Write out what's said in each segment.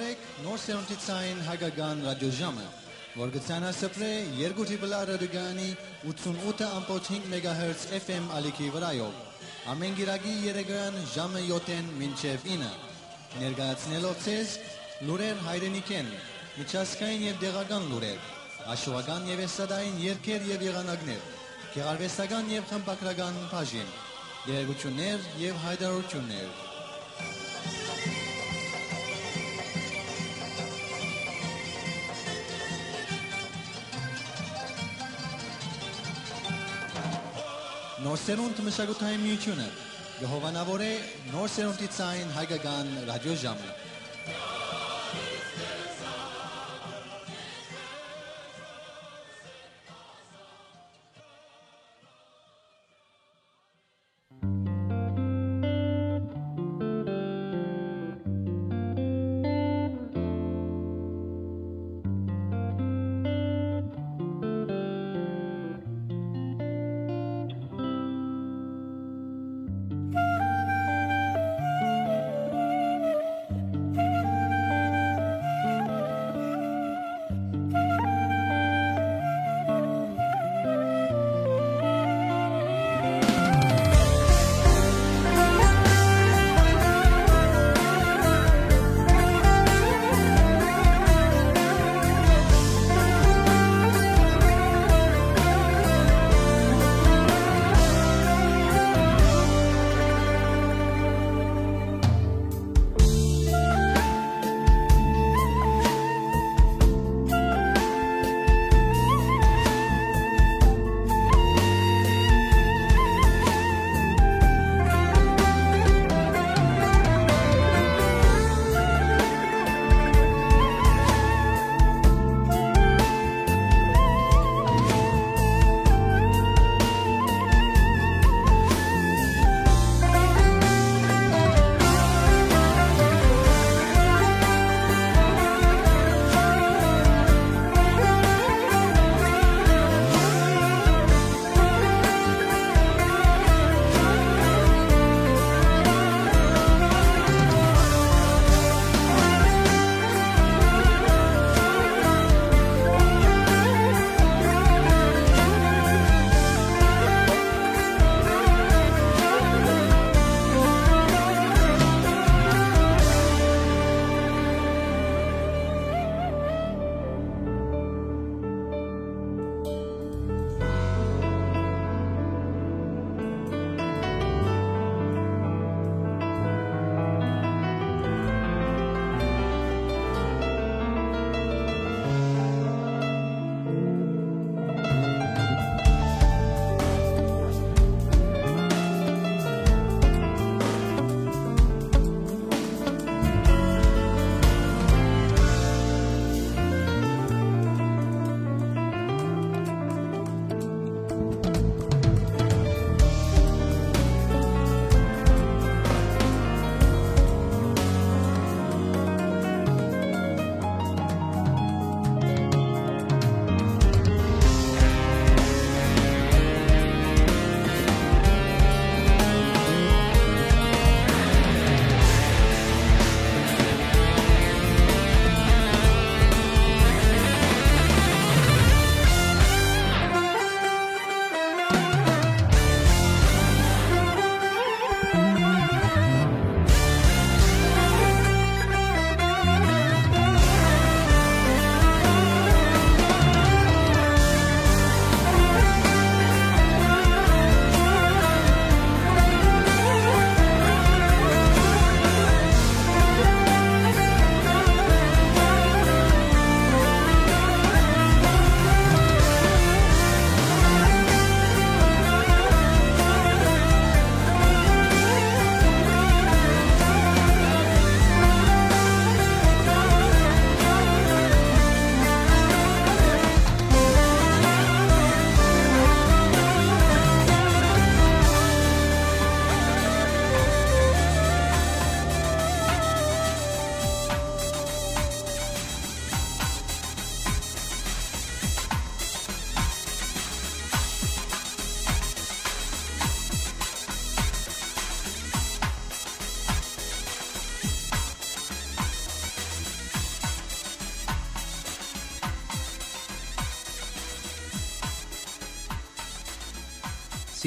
սփրեք նոր սերունդի ցայն հայկական ռադիոժամը, որ գցանա սփրե երկու տիպլա ռադիոգանի 88.5 MHz FM ալիքի վրայով։ Ամեն գիրագի երեգան ժամը 7-ին մինչև 9։ Ներկայացնելով ցեզ լուրեր հայրենիքեն, միջազգային եւ դեղական լուրեր, աշխուհական եւ էստադային երգեր եւ եղանակներ, գեղարվեստական եւ խմբակրական բաժին, երեգություններ եւ հայտարարություններ։ Նոր սերունդ մշակութային միությունը գհովանավոր է նոր սերունդի ցայն հայկական ռադիոժամը։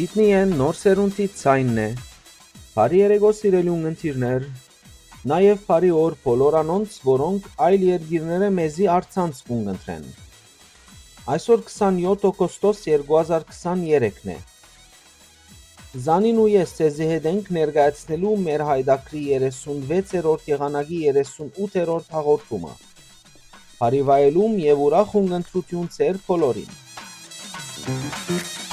Սիդնիեն նոր սերունդի ցայնն է։ Բարի երեկո սիրելի ունգընտիրներ։ Նաև բարի օր բոլոր անոնց, որոնք այլ երկիրները մեզի արցանց կունգընտրեն։ Այսօր 27 օգոստոս 2023-ն է։ Զանին ու ես ցեզի հետ ենք ներկայացնելու մեր հայդակրի 36-րդ եղանակի 38-րդ հաղորդումը։ Բարի վայելում եւ ուրախ ունգընտրություն ծեր բոլորին։ ես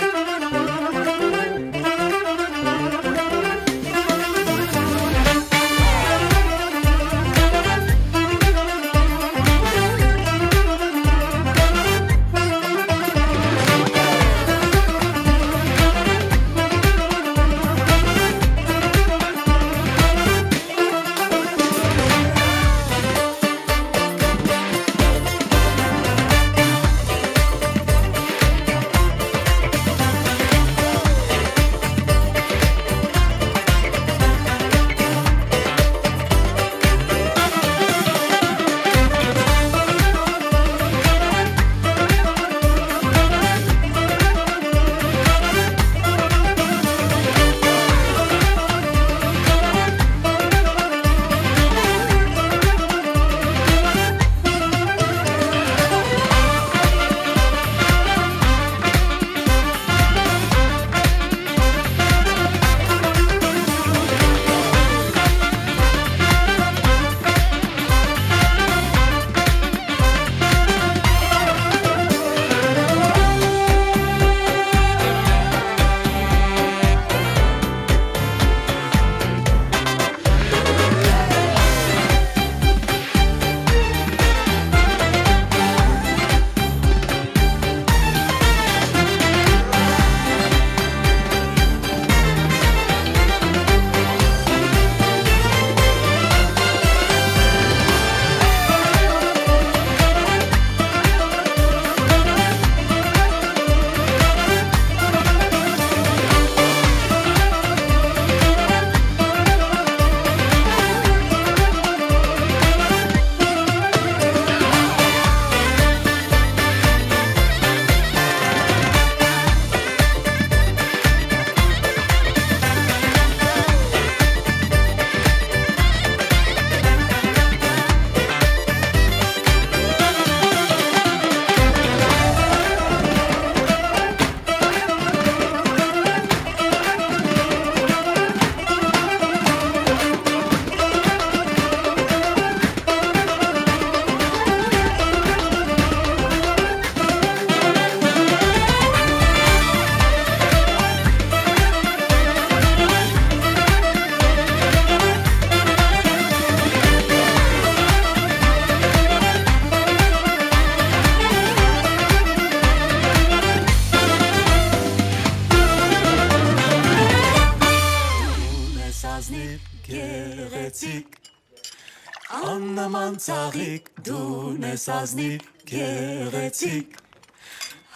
ազնիվ գեղեցիկ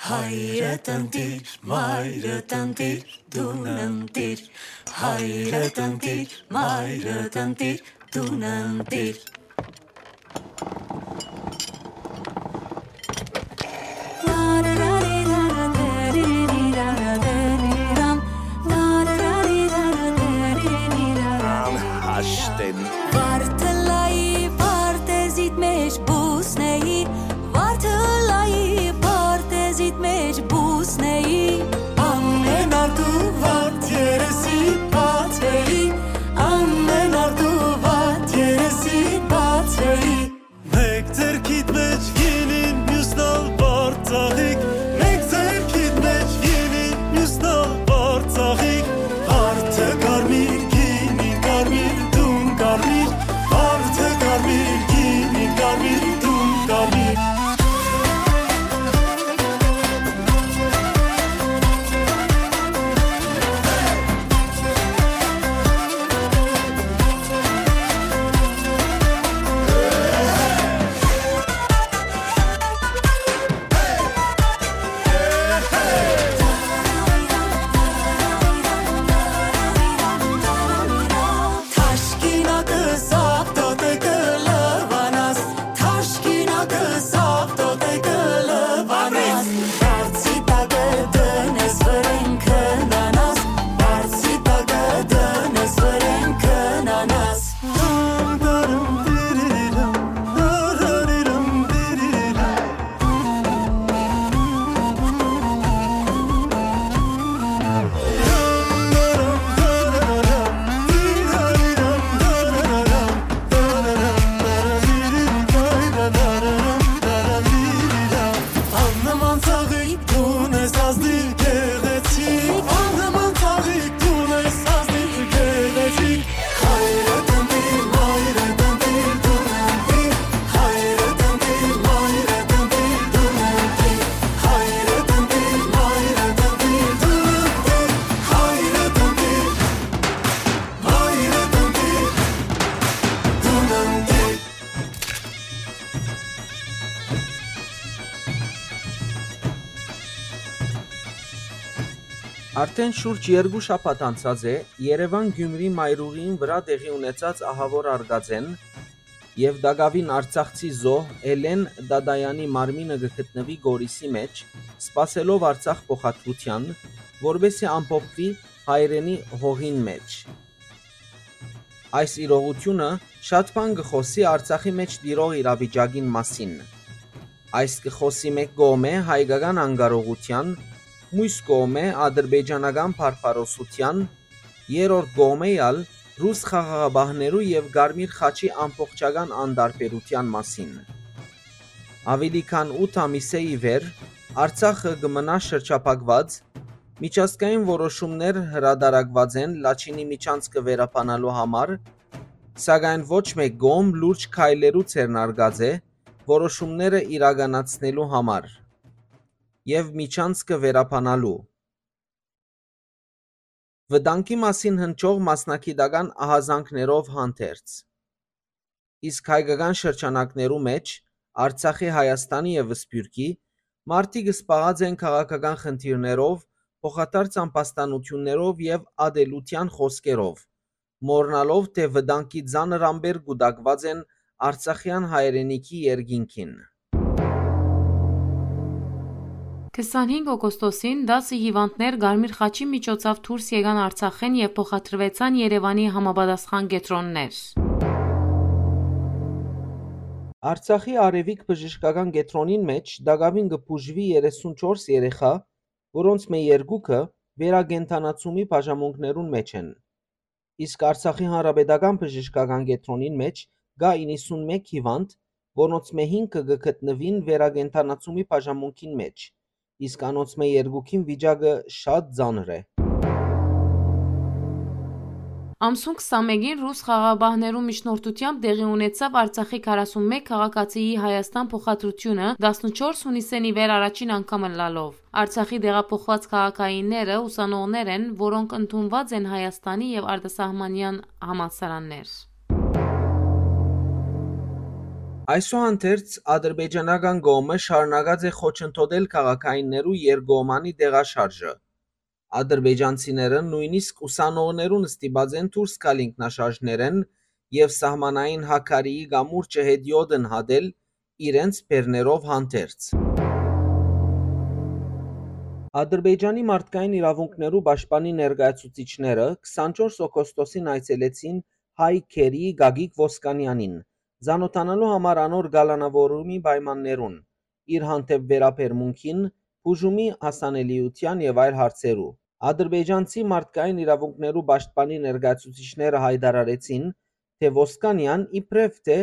Հայրը տնտիր, մայրը տնտիր, դու ննտիր Հայրը տնտիր, մայրը տնտիր, դու ննտիր Արդեն շուրջ 2 շաբաթ անցած է Երևան-Գյումրի մայրուղին վրա տեղի ունեցած ահավոր արգածեն եւ Դագավին Արցախցի զոհ Էլեն Դադայանի մարմինը գտնվի Գորիսի մեջ, սпасելով Արցախ փոխադրության, որբեսի ամփոփվի հայրենի հողին մեջ։ Այս իրողությունը շատ բան գխոսի Արցախի մեջ դիրող իրավիճակին մասին։ Այս գխոսի մեկ գոմ է հայկական անկարողության մյուս կողմէ ադրբեջանական փարփարոսության, երրորդ կողմէ ալ ռուս խաղաղապահներու եւ Կարմիր խաչի ամբողջական անդարբերության մասին։ Ավելի քան 8 ամիս է ի վեր Արցախը կմնա շրջափակված, միջազգային որոշումներ հրադարակված են Լաչինի միջանցքը վերապանալու համար, սակայն ոչ մեկ կողմ լուրջ քայլերու ցերնարգած է որոշումները իրականացնելու համար եւ միջանցքը վերապանալու։ Վտանգի մասին հնչող մասնակիտական ահազանգներով հանդերձ։ Իսկ հայկական շրջանակներու մեջ Արցախի, Հայաստանի եւ Սփյուռքի մարդիկ սպաղած են քաղաքական խնդիրներով, փոխադարձ անպաստանություններով եւ ադելության խոսքերով, մորնալով թե վտանգի ծանր ամբեր կուտակված են Արցախյան հայրենիքի երկինքին։ 25 օգոստոսին 10 հիվանդներ Գարմիր խաչի միջոցով դուրս եկան Արցախեն եւ փոխադրվեցան Երևանի համապատասխան կենտրոններ։ Արցախի Արևիկ բժշկական կենտրոնին մեջ դակավին կփուժվի 34 երեխա, որոնց մե երկուքը վերագենտանացումի բաժամունքներուն մեջ են։ Իսկ Արցախի Հանրապետական բժշկական կենտրոնին մեջ կա 91 հիվանդ, որոնց մե 5-ը կգտնվին վերագենտանացումի բաժամունքին մեջ իսկ անոնցմէ երկուքին վիճակը շատ ծանր է։ Ամսուն 21-ին ռուս խաղաղապահներու միջնորդությամբ տեղի ունեցավ Արցախի 41 քաղաքացիի Հայաստան փոխադրությունը 14 հունիսին ի վեր առաջին անգամը լալով։ Արցախի դեղափոխված քաղաքայինները ուսանողներ են, որոնք ընդունված են Հայաստանի եւ արտասահմանյան համալսարաններ։ Այսուհանդերձ ադրբեջանական կողմը շարունակած է խոչընդոտել քաղաքայիններու երկկողմանի տեղաշարժը։ Ադրբեջանցիները նույնիսկ ուսանողներուն ստիպած են դուրս գալ ինքնաշարժներեն եւ սահմանային հակարիի կամուրջը հետիոտն հատել իրենց բեռներով հանդերձ։ Ադրբեջանի մարդկային իրավունքներու պաշտպանի ներկայացուցիչները 24 օգոստոսին այցելեցին հայ քերի Գագիկ Ոսկանյանին, ծանոթանալու համար անոր գալանավորումի պայմաններուն, իր հանդեպ վերաբերմունքին, բուժումի հասանելիության եւ այլ հարցերու։ Ադրբեջանցի մարդկային իրավունքներու պաշտպանի ներկայացուցիչները հայտարարեցին, թե Ոսկանյան իբրև թե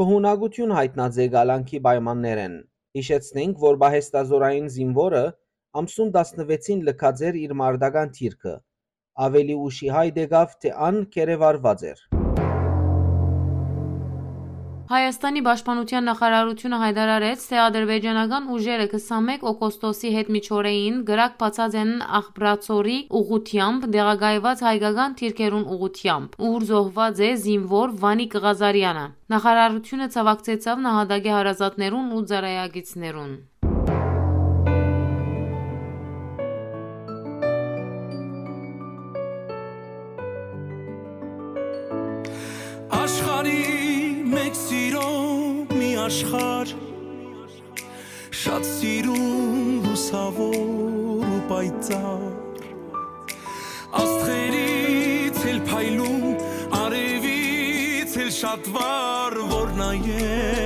քահունագություն հայտնած է գալանքի պայմաններեն։ Հիշեցնենք, որ բահեստազորային զինվորը ամսուն 16-ին լքած էր իր մարտական թիրքը։ Ավելի ուշի հայտ եկավ, թե ան կերևարված էր։ Հայաստանի պաշտպանության նախարարությունը հայտարարեց, թե ադրբեջանական ուժերը 21 օգոստոսի հետմիջօրեին գրակ բացած են Աղբրացորի ուղությամբ տեղակայված հայկական թիրքերուն ուղությամբ, ուր զոհված է զինվոր Վանիկ Ղազարյանը։ Նախարարությունը ցավակցեցավ նահատակի հարազատներուն ու ծառայագիցներուն։ աշխարհ շատ սիրուն լուսավոր ու պայծառ աստղերից էլ փայլում արևից էլ շատ վառ որ նայեմ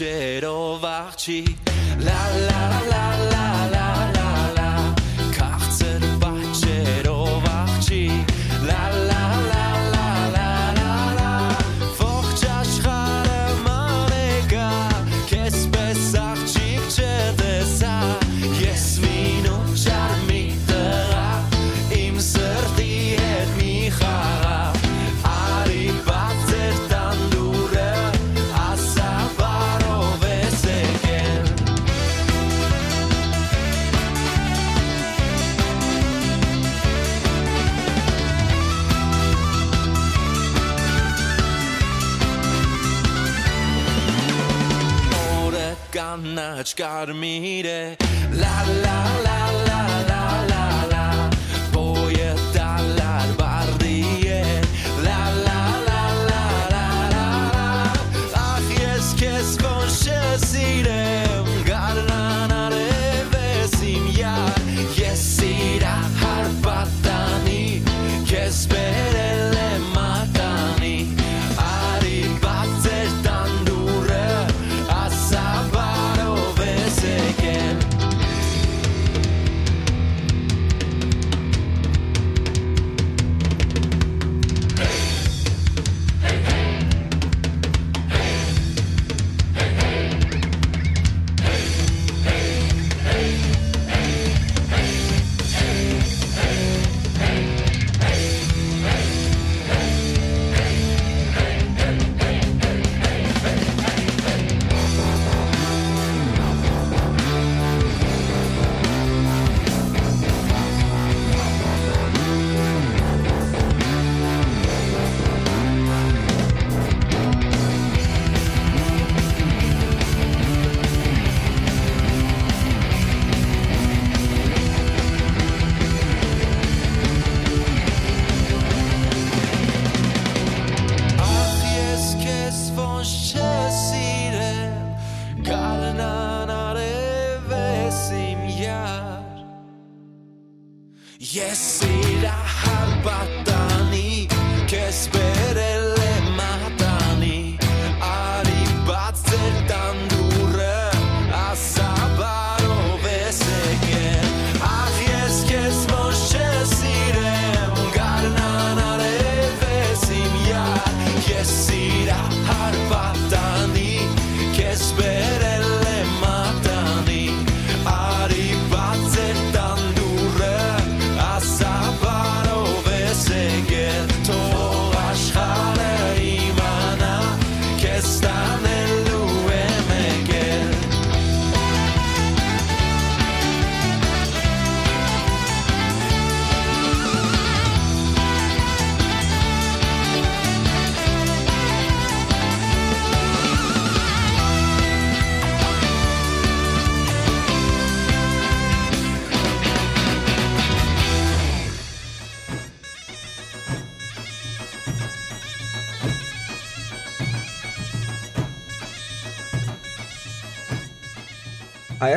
piacere ovarci. La la la. much gotta meet it. La la la.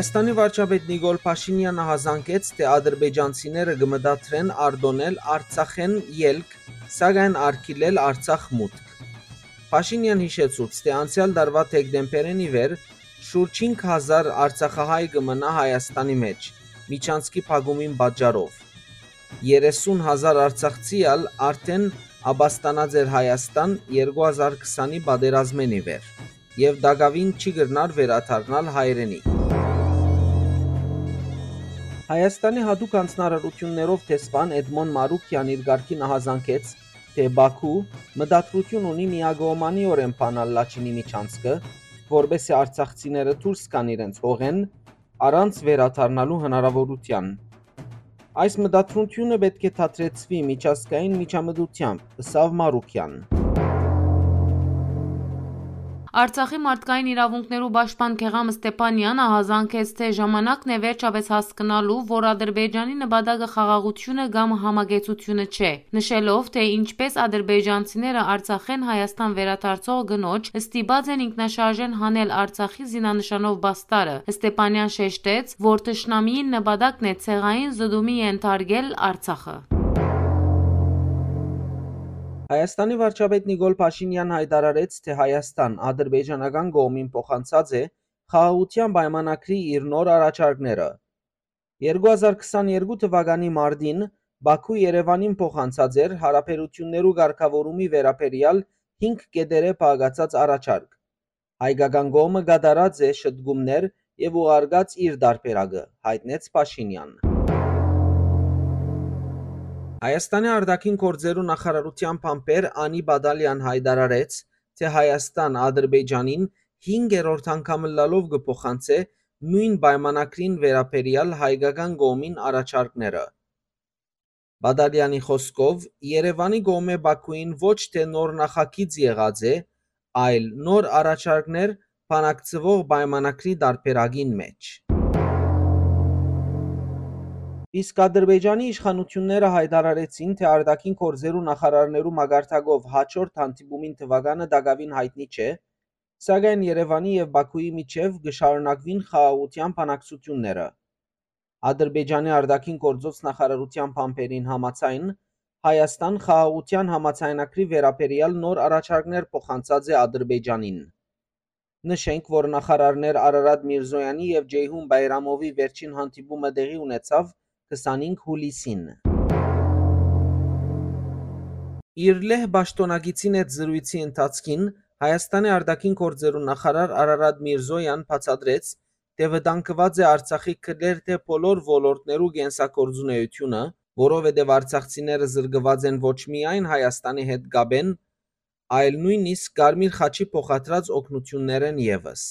Հայաստանի վարչապետ Նիկոլ Փաշինյանը հազանգեց, թե ադրբեջանցիները կմտադրեն արտոնել Արցախեն ելք, սակայն արգիլել Արցախ մուտք։ Փաշինյան հիշեցուց, թե անցյալ տարվա դեկտեմբերին ի վեր շուրջ 5000 արցախահայ կմնա Հայաստանի մեջ Միչանցկի փակումին պատճառով։ 30000 արցախցիալ արդեն աբաստանած էր Հայաստան 2020-ի պատերազմեն ի վեր եւ դակավին չի գրնար վերաթարնալ հայրենի։ Հայաստանի հատուկ անձնարարություններով տեսփան Էդմոն Մարուկյան իր ղարքին ահազանգեց, թե Բաքու մտադրություն ունի միագոմանիորեն բանալ Լաչինի միջանցքը, որբեսի արցախցիները դուրս կան իրենց հողեն առանց վերաթարնալու հնարավորության։ Այս մտադրությունը պետք է թատրեցվի միջազգային միջամտությամբ, ըսավ Մարուկյան։ Արցախի մարդկային իրավունքներու պաշտպան Քեղամ Ստեփանյանը հազանգեց, թե ժամանակն է վերջապես հասկանալու, որ Ադրբեջանի նպատակը խաղաղությունը կամ համագեցությունը չէ, նշելով, թե ինչպես ադրբեջանցիները Արցախեն Հայաստան վերադարձող գնոջ ստիպած են ինքնաշարժեն հանել Արցախի զինանշանով բաստարը։ Ստեփանյան շեշտեց, որ Տշնամիին նպատակն է ցեղային զդումի ենթարկել Արցախը։ Հայաստանի վարչապետ Նիկոլ Փաշինյան հայտարարեց, թե Հայաստան ադրբեջանական կողմին փոխանցած է խաղաղության պայմանագրի իր նոր առաջարկները։ 2022 թվականի մարտին Բաքու Երևանին փոխանցած էր հարաբերություններու ղեկավարումի վերաբերյալ 5 կետերը բաղկացած առաջարկ։ Հայկական կողմը կատարած է շտկումներ եւ ուղարկած իր տարբերակը, հայտնեց Փաշինյան։ Հայաստանի արտաքին գործերու նախարարության փամփեր Անի Բադալյան հայտարարեց, թե Հայաստան Ադրբեջանին 5-րդ անգամ լալով կփոխանցե նույն պայմանագրին վերաբերյալ հայկական կողմին առաջարկները։ Բադալյանի խոսքով Երևանի կողմը Բաքուին ոչ թե նոր նախագիծ եղած է, այլ նոր առաջարկներ բանակցվող պայմանագրի տարբերակին մեջ։ Իսկ Ադրբեջանի իշխանությունները հայտարարեցին, թե արտաքին գործերու նախարարներու մագարտակով հաջորդ հանդիպումին թվականը դակավին հայտնի չէ, սակայն Երևանի եւ Բաքուի միջև կշարունակվին խաղաղության բանակցությունները։ Ադրբեջանի արտաքին գործոց նախարարության փամփերին համաձայն Հայաստան խաղաղության համաձայնագրի վերաբերյալ նոր առաջարկներ փոխանցած է Ադրբեջանին։ Նշենք, որ նախարարներ Արարատ Միրզոյանի եւ Ջեյհուն Բայրամովի վերջին հանդիպումը տեղի ունեցավ 25 հուլիսին։ Իր լեհ պաշտոնակիցին հետ զրույցի ընթացքին Հայաստանի արտաքին գործերու նախարար Արարատ Միրզոյան բացատրեց, թե վտանգված է Արցախի քրերթե բոլոր ոլորտներու կենսակորձունեությունը, որովհետև արցախցիները զրկված են ոչ միայն Հայաստանի հետ գաբեն, այլ նույնիսկ Կարմիր խաչի փոխադրած օգնություններն եւս։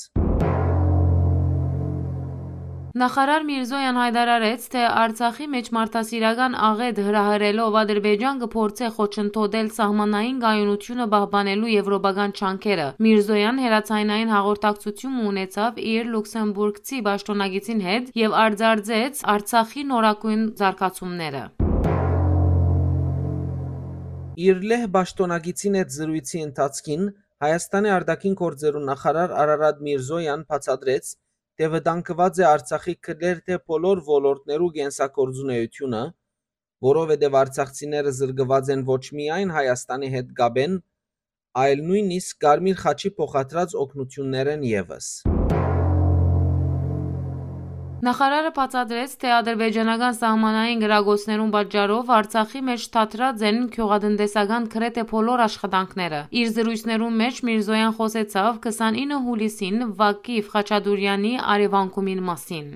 Նախարար Միրզոյան հայտարարեց, թե Արցախի մեջ մարդասիրական աղետ հրահրելով Ադրբեջան կփորձե խոչընդոտել սահմանային կայունությունը պահպանելու եվրոպական չանքերը։ Միրզոյան հերացայնային հաղորդակցություն ունեցավ իր լյուքսեմբուրգցի պաշտոնակիցին հետ եւ արձարծեց Արցախի նորակույն զարգացումները։ Իր լեհ պաշտոնակիցին հետ զրույցի ընթացքին Հայաստանի արտաքին գործերու նախարար Արարատ Միրզոյան բացատրեց, թե վտանգված է Արցախի քրերթե բոլոր ոլորտներու կենսակորձունեությունը, որովհետև արցախցիները զրկված են ոչ միայն Հայաստանի հետ գաբեն, այլ նույնիսկ Կարմիր խաչի փոխադրած օգնություններն եւս։ Նախարարը բացատրեց, թե ադրբեջանական սահմանային գրագոցներուն պատճառով Արցախի մեջ թատրած են գյուղատնտեսական գրեթե բոլոր աշխատանքները։ Իր զրույցներուն մեջ Միրզոյան խոսեցավ 29 հուլիսին Վակիֆ Խաչատուրյանի արևանկումին մասին։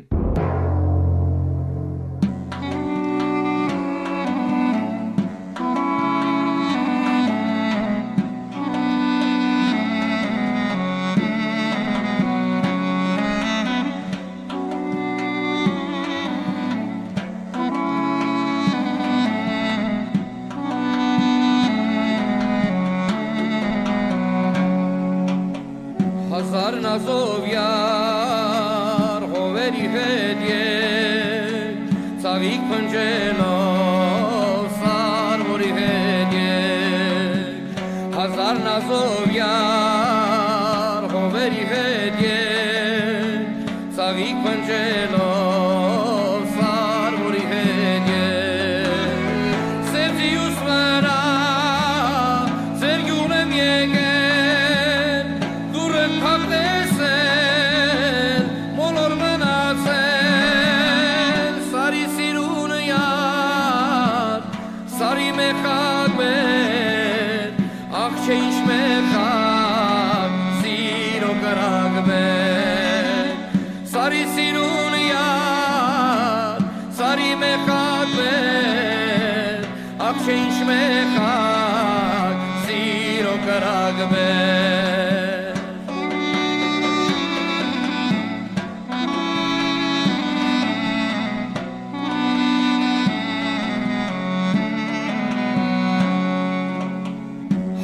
մեր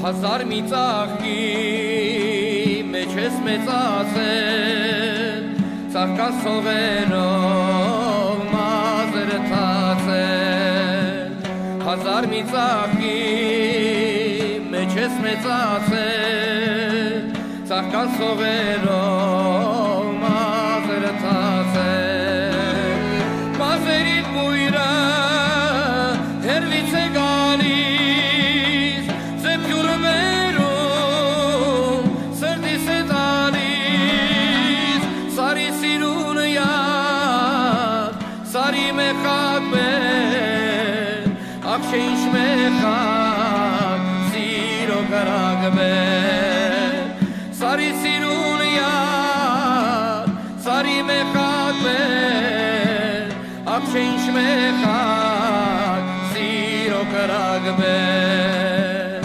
Հազար մի ծաղկի մեջ ես մեծացել Ծաղկան սովերով մազերը թացել Հազար մի ծաղկի մեջ ես մեծացել Ծաղկան սովերով գրագ մեր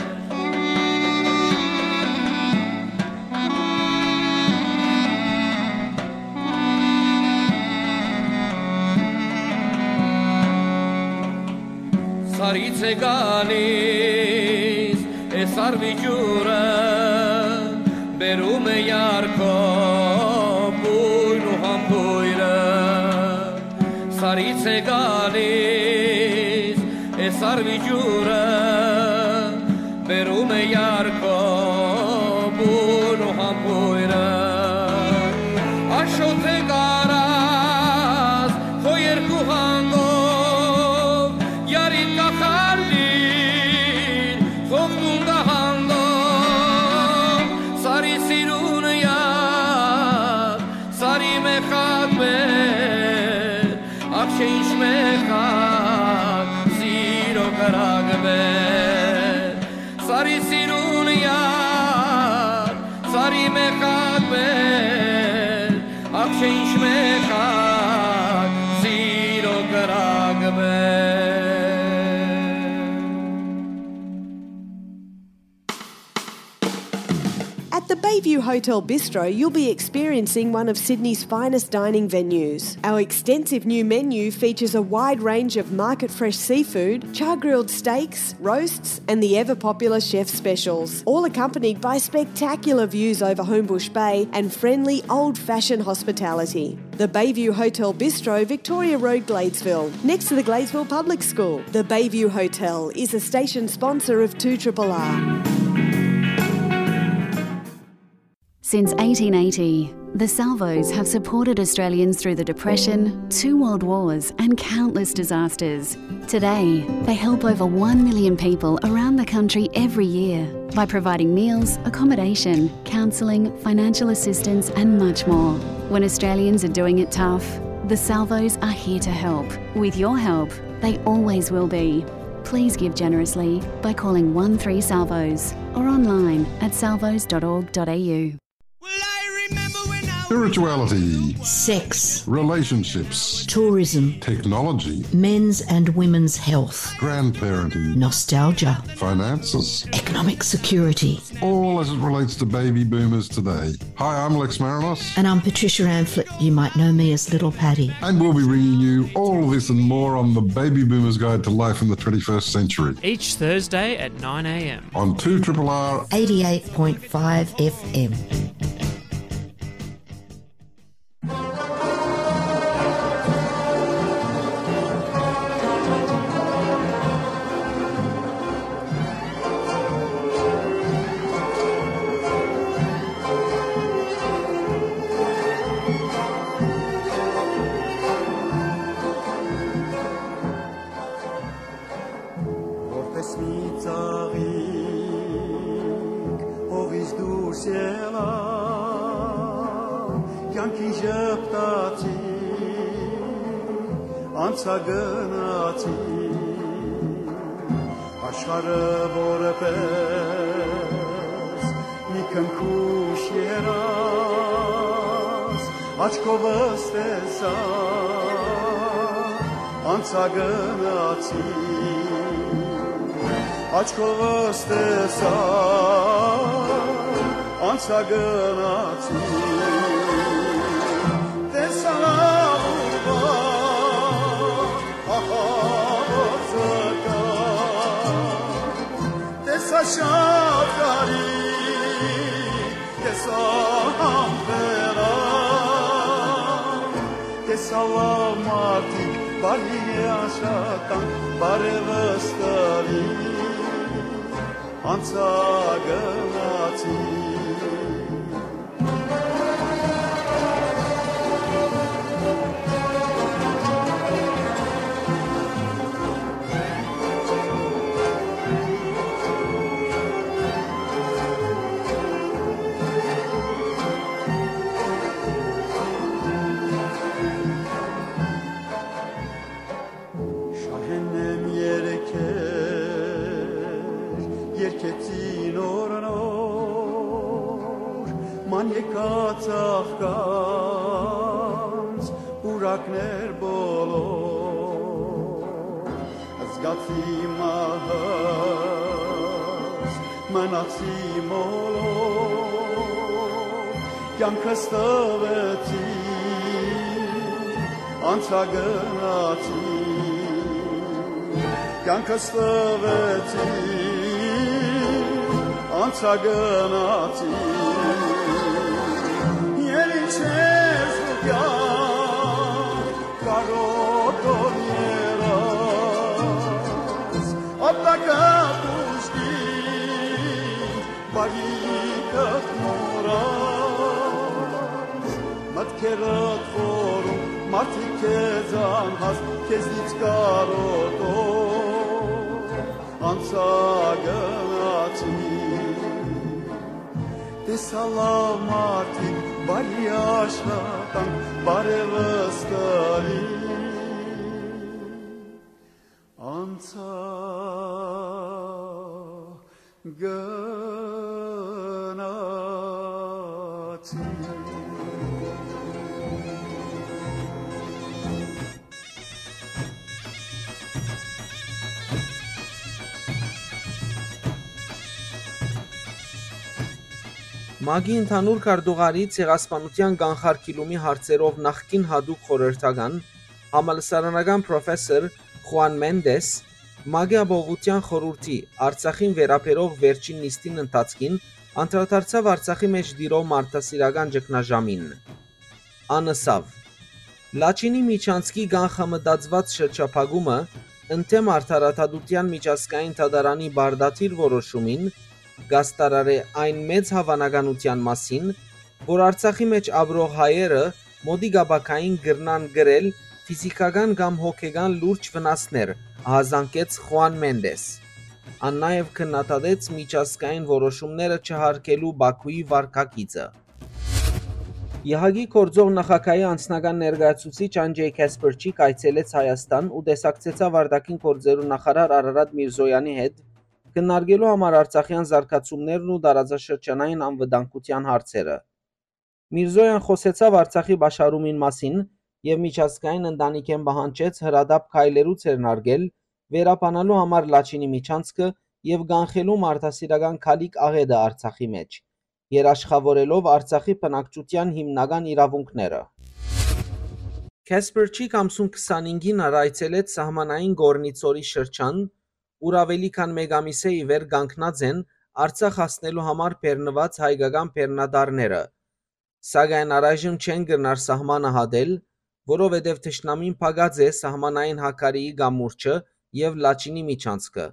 Սարից է գալիս Էս արվի ջուրը Բերում է յարկո Բույն ու համբույրը Սարից է գալիս Էս արվի ջուրը Բերում է յարկո Բույն ու համբույրը Աշոտ է գարած Քո երկու հանգով Յարին կախալին Խողտուն գահանդով Սարի սիրուն յար Սարի կրագ մեր Սարի սիրուն յար Սարի մեխակ մեր Ակշինչ մեխակ Hotel Bistro, you'll be experiencing one of Sydney's finest dining venues. Our extensive new menu features a wide range of market fresh seafood, char grilled steaks, roasts, and the ever popular chef specials, all accompanied by spectacular views over Homebush Bay and friendly old fashioned hospitality. The Bayview Hotel Bistro, Victoria Road, Gladesville, next to the Gladesville Public School. The Bayview Hotel is a station sponsor of 2RRR. Since 1880, the Salvos have supported Australians through the Depression, two world wars, and countless disasters. Today, they help over 1 million people around the country every year by providing meals, accommodation, counselling, financial assistance, and much more. When Australians are doing it tough, the Salvos are here to help. With your help, they always will be. Please give generously by calling 13 Salvos or online at salvos.org.au. Well, I Spirituality, sex, relationships, tourism, technology, men's and women's health, grandparenting, nostalgia, finances, economic security. all as it relates to baby boomers today. Hi, I'm Lex Marinos, And I'm Patricia Amphlett. You might know me as Little Patty. and we'll be bringing you all of this and more on the Baby Boomers Guide to Life in the 21st Century each Thursday at 9am. on 2 Triple R 88.5 FM. Անցագնացի աշխարը որպես մի քնքուշ երաս աչքովս տեսա անցագնացի աչքովս տեսա անցագնացի տեսա տեսա շատ կարի տեսա համբերա տեսա լավ մարդիկ բարի աշխատան բարևս կյանքս տվեցի անցագնացի կյանքս տվեցի անցագնացի մտքերըտ խորում մարդիկ քեզ անհաս քեզնից կարոտոր անցագնացի տեսալավ մարդիկ բարի աշխատանք բարևս տալի ՄԱԳ-ի ընդհանուր քարտուղարի ցեղասպանության կանխարգելումի հարցերով նախկին հadoop խորհրդական համալսարանական պրոֆեսոր Խուան Մենդես ՄԱԳ-ի ապահովության խորհրդի Արցախին վերապերող վերջին նիստին ընթացքին անդրադարձավ Արցախի մեջ դիրող մարդասիրական ճգնաժամին։ Անսավ Լաչինի Միչանցկի կանխամտածված շրջափակումը ընդեմ արդարադատության միջազգային թադարանի բարդաթիր որոշումին գաստարար է այն մեծ հավանականության մասին, որ Արցախի մեջ ապրող հայերը մոդի գաբակային գրնան գրել ֆիզիկական կամ հոգեգան լուրջ վնասներ, ահազանգեց Խուան Մենդես։ Ան նաև քննադատեց միջազգային որոշումները չհարկելու Բաքուի վարկագիծը։ ԵՀԱԳ-ի կորձող նախագահի անձնական ներկայացուցիչ Անջեյ Քեսպերչիկ այցելեց Հայաստան ու տեսակցեցավ արտաքին գործերու նախարար Արարատ Միրզոյանի հետ քննարկելու համար Արցախյան զարգացումներն ու տարածաշրջանային անվտանգության հարցերը։ Միրզոյան խոսեցավ Արցախի բաշարումին մասին եւ միջազգային ընտանիքեն պահանջեց հրադապ քայլերու ցերնարգել վերապանալու համար Լաչինի միջանցքը եւ կանխելու մարդասիրական քալիք աղետը Արցախի մեջ երաշխավորելով Արցախի բնակչության հիմնական իրավունքները։ Քեսպերչիկ ամսուն 25-ին առայցելեց սահմանային Գորնիցորի շրջան, ուր ավելի քան մեկ ամիս է ի վեր կանգնած են Արցախ հասնելու համար բեռնված հայկական բեռնադարները, սակայն առայժմ չեն գնար սահմանը հատել, որովհետև թշնամին փակած է սահմանային հակարիի գամուրջը եւ Լաչինի միջանցքը։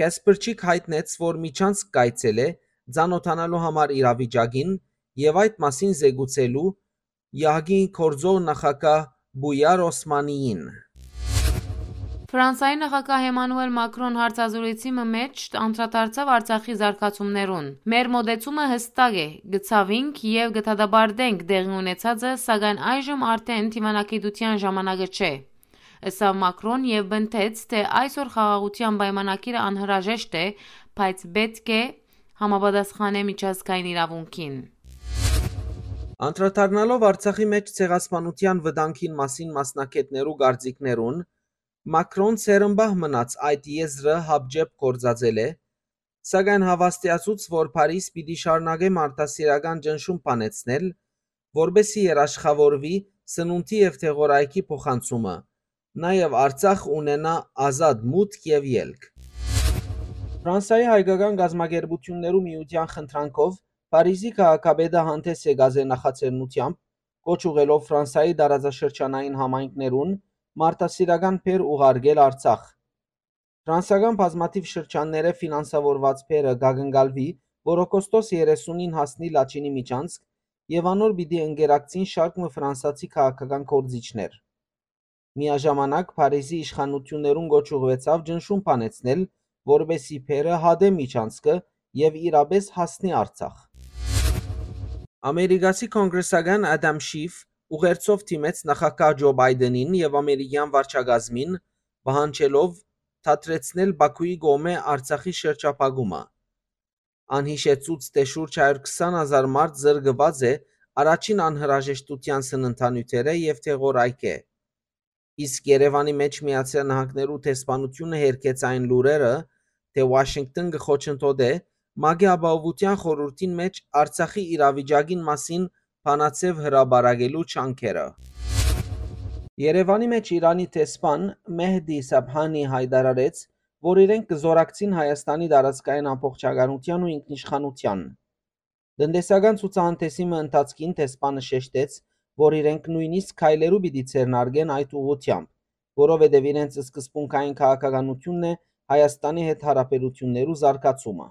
Քեսպերչիկ հայտնեց, որ միջանցք կայցել է ցանոթանալու համար իրավիճակին եւ այդ մասին զեկուցելու ՀԱԳ-ի կորձող նախագահ Բույար Օսմանիին։ Ֆրանսիայի նախագահ Էմանուել Մակրոն հարցազրույցի մեջ անդրադարձավ Արցախի զարգացումներուն։ Մեր մոդեցումը հստակ է՝ գցավինք եւ գտադաբարդենք դեղի ունեցածը, սակայն այժմ արդեն թիմանակիտության ժամանակը չէ։ Ըսավ Մակրոն եւ բնթեց, թե այսօր խաղաղության պայմանակիրը անհրաժեշտ է, բայց պետք է համապատասխանե միջազգային իրավունքին։ Անդրադառնալով Արցախի մեջ ցեղասպանության վտանգին մասին մասնակետներու գարձիկներուն, Մակրոն ցերմբահ մնաց այդ եզրը հապճեպ կորցածել է, սակայն հավաստիացուց, որ Փարիզ պիտի շարունակե մարդասիրական ճնշում բանեցնել, որբեսի երաշխավորվի սնունդի եւ թեղորայքի փոխանցումը, նաեւ Արցախ ունենա ազատ մուտք եւ ելք։ Ֆրանսիայի հայկական գազམ་ագերբություններու միության խնդրանքով Փարիզի քաղաքապետը հանդես եկած է նախաձեռնությամբ կոչ ուղելով Ֆրանսիայի տարածաշրջանային համայնքներուն մարտահրավերական փեր ուղարկել Արցախ։ Ֆրանսիական բազմաթիվ շրջանները ֆինանսավորված փերը գագնգալվի, որ օգոստոս 30-ին հասնի Լաչինի միջանցք եւ անոր պիտի ընկերակցին շարք մը ֆրանսացի քաղաքական կորձիչներ։ Միաժամանակ Փարիզի իշխանություններուն գոչ ուղղվեցավ ճնշում բանեցնել, որբեսի փերը հադե միջանցքը եւ իրապես հասնի Արցախ։ Ամերիկացի կոնգրեսական Ադամ Շիֆ ուղերձով թիմեց նախագահ Ջո Բայդենին եւ ամերիկյան վարչագազմին, պահանջելով թատրեցնել Բաքուի գոմե Արցախի շրջապագումը։ Անհիշեցուց թե շուրջ 120 հազար մարդ զրկված է առաջին անհրաժեշտության սննդանյութերը եւ թեղորայք է։ Իսկ Երևանի մեջ Միացյալ Նահանգներու տեսփանությունը հերքեց այն լուրերը, թե Վաշինգտոն գխոչընդոտե ՄԱԳ-ի ապահովության խորհրդին մեջ Արցախի իրավիճակին մասին բանացև հրաբարակելու չանքերը։ Երևանի մեջ Իրանի տեսփան Մեհդի Սաբհանի հայտարարեց, որ իրենք կզորակցին Հայաստանի տարածքային ամբողջականության ու ինքնիշխանության։ Տնտեսական ցուցահանդեսի ընթացքին տեսփանը շեշտեց, որ իրենք նույնիսկ քայլերու պիտի ցերնարգեն այդ ուղությամբ, որովհետև իրենց սկզբունքային քաղաքականությունն է Հայաստանի հետ հարաբերություններու զարգացումը։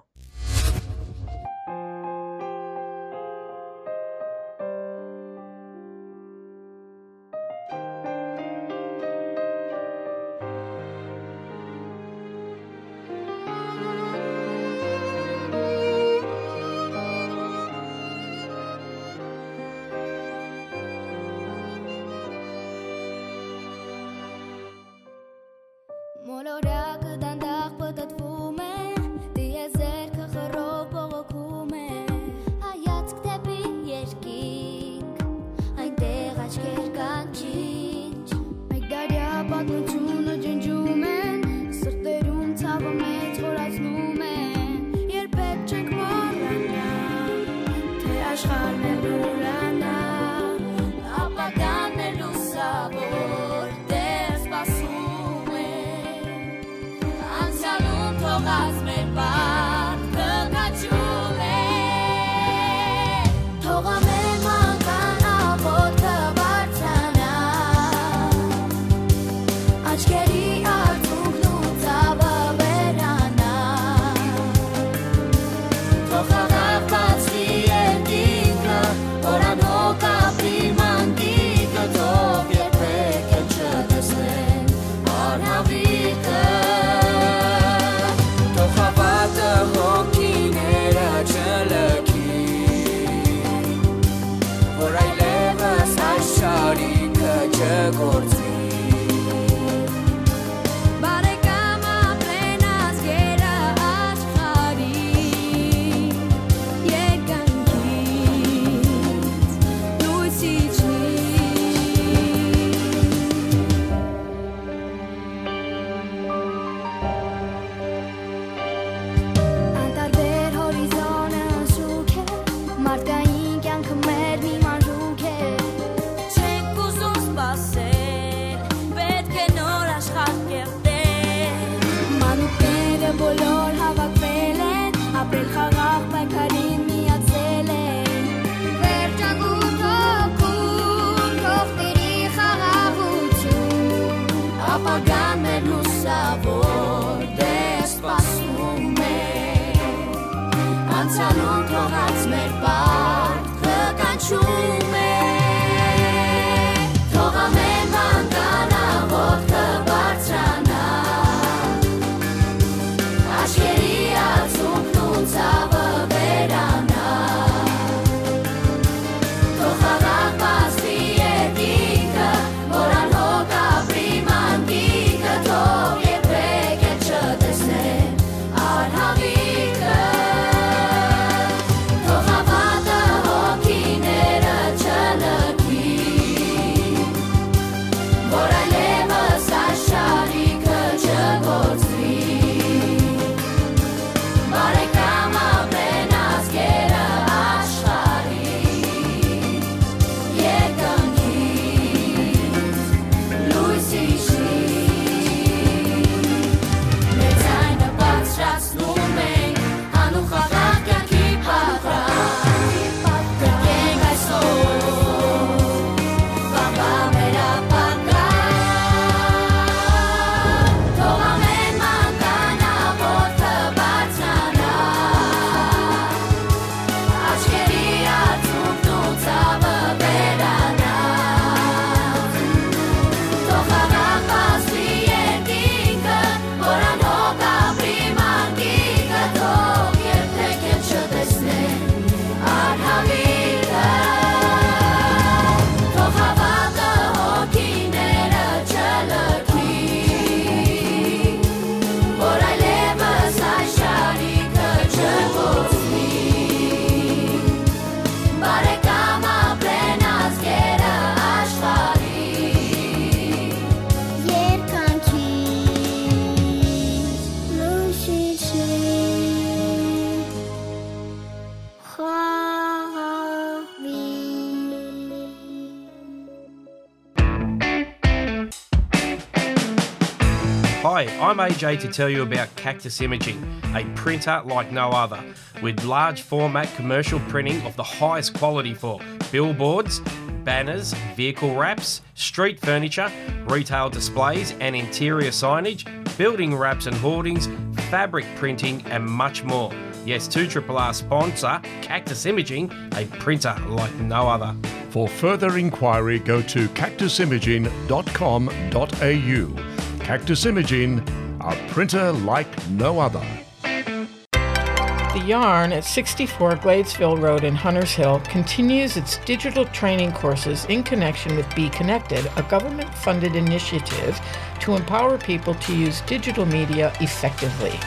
Hi, I'm AJ to tell you about Cactus Imaging, a printer like no other, with large format commercial printing of the highest quality for billboards, banners, vehicle wraps, street furniture, retail displays and interior signage, building wraps and hoardings, fabric printing, and much more. Yes, 2RRR sponsor Cactus Imaging, a printer like no other. For further inquiry, go to cactusimaging.com.au. Cactus Imaging, a printer like no other. The Yarn at 64 Gladesville Road in Hunters Hill continues its digital training courses in connection with Be Connected, a government funded initiative to empower people to use digital media effectively.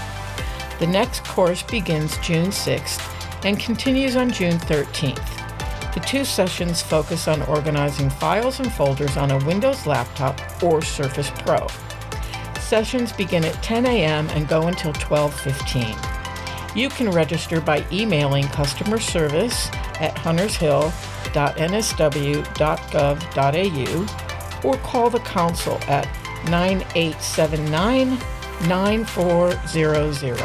The next course begins June 6th and continues on June 13th. The two sessions focus on organizing files and folders on a Windows laptop or Surface Pro. Sessions begin at 10 a.m. and go until 12:15. You can register by emailing customer service at huntershill.nsw.gov.au or call the council at 9879 9400.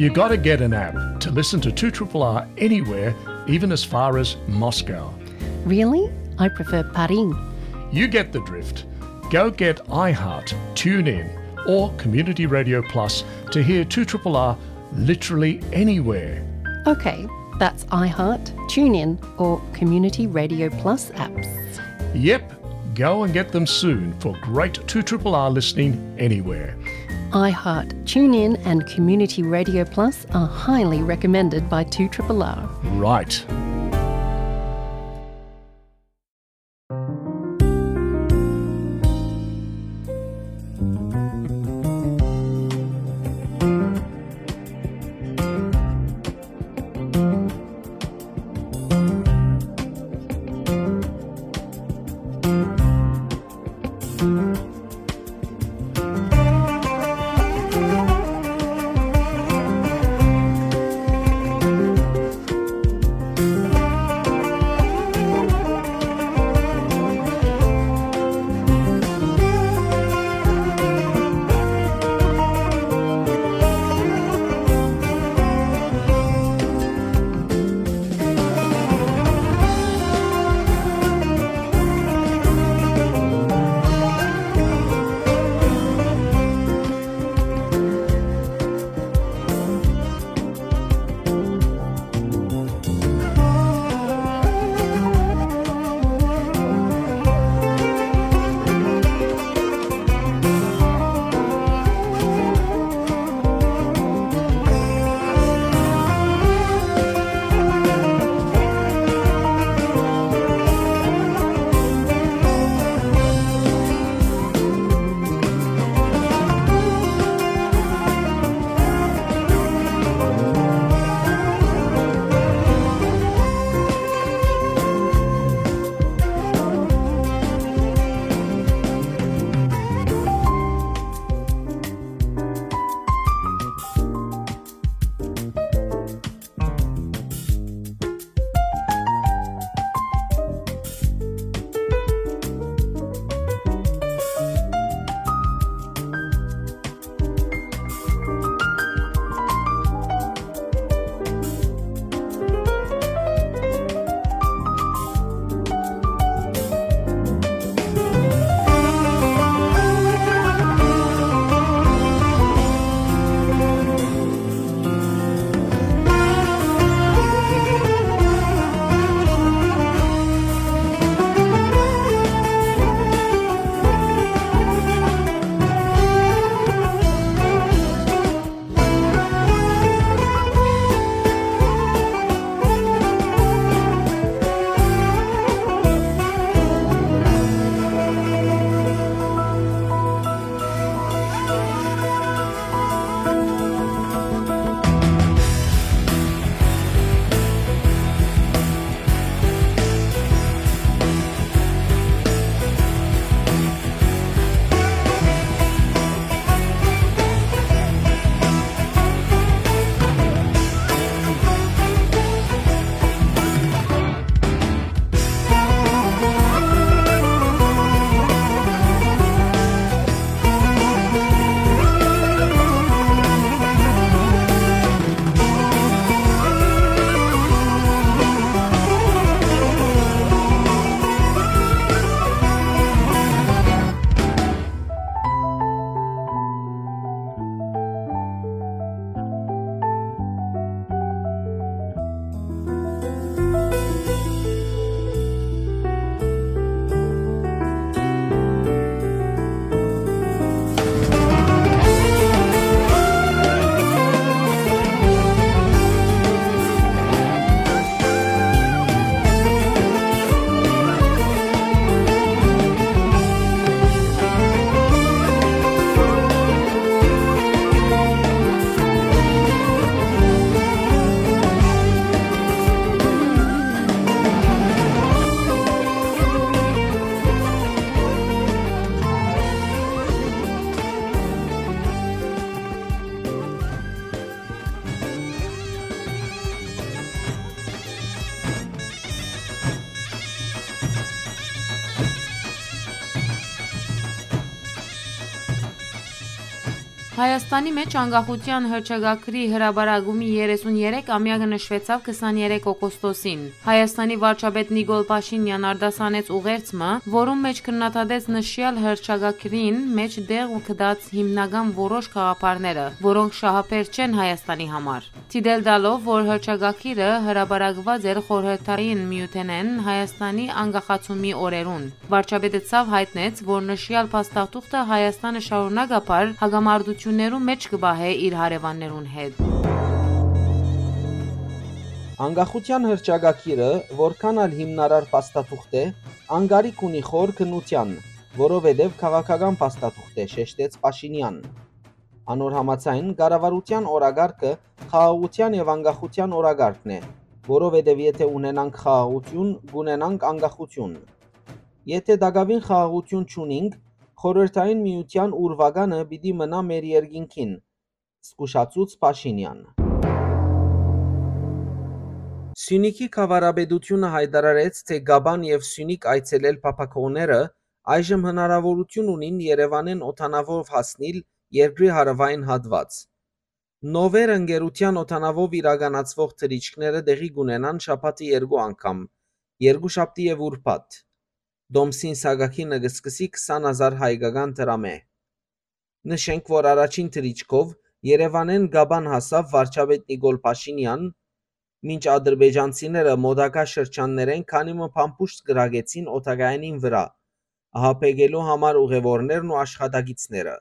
You gotta get an app to listen to 2RRR anywhere, even as far as Moscow. Really? I prefer Paris. You get the drift. Go get iHeart, TuneIn, or Community Radio Plus to hear 2RRR literally anywhere. Okay, that's iHeart, TuneIn, or Community Radio Plus apps. Yep, go and get them soon for great 2RRR listening anywhere. iHeart, TuneIn, and Community Radio Plus are highly recommended by 2RRR. Right. Հայաստանի մեջ անկախության հռչակագրի հրաբարագումի 33-ամյակը նշվեցավ 23 օգոստոսին։ Հայաստանի վարչապետ Նիկոլ Փաշինյան արդասանեց ուղերձը, որում մեջ քննադատեց նշյալ հռչակագրին մեջ դեղ կդած հիմնական որոշ խաղապարները, որոնք շահապեր չեն Հայաստանի համար։ Տիդել դալով, որ հռչակագրը հրաբարակված էր խորհրդային միութենեն Հայաստանի անկախացումի օրերուն։ Վարչապետը ցավ հայտնեց, որ նշյալ փաստաթուղթը Հայաստանը շարունակապար հագամարտություններու մեջ կբահե իր հարևաններուն հետ։ Անկախության հռչակագիրը, որքան ալ հիմնարար փաստաթուղթ է, անգարիկ ունի խոր քննության, որովհետև քաղաքական փաստաթուղթ է, շեշտեց Փաշինյան։ Անոր համացայն կառավարության օրագարկը խաղաղության եւ անկախության օրագարկն է, որովհետև եթե ունենանք խաղաղություն, կունենանք անկախություն։ Եթե դակավին խաղաղություն չունենք, խորհրդային միության ուրվագանը պիտի մնա մեր երկինքին, զգուշացուց Փաշինյան։ Սյունիքի խավարաբեդությունը հայտարարեց, թե Գաբան եւ Սյունիք այցելել փապակողները այժմ հնարավորություն ունին Երևանեն օթանավով հասնել երկրի հարավային հատված։ Նովեր ընկերության օթանավով իրականացվող թրիչքները դեղի կունենան շաբաթի երկու անգամ՝ երկուշաբթի եւ ուրբաթ։ Դոմսին Սագակինը կսկսի 20000 հայկական դրամե։ Նշենք, որ առաջին թրիչքով Երևանեն Գաբան հասավ վարչապետ Նիկոլ Փաշինյան, մինչ ադրբեջանցիները մոդակա շրջաններեն քանի մը փամփուշտ գրագեցին օտագայանին վրա, ահապեկելու համար ուղևորներն ու աշխատակիցները։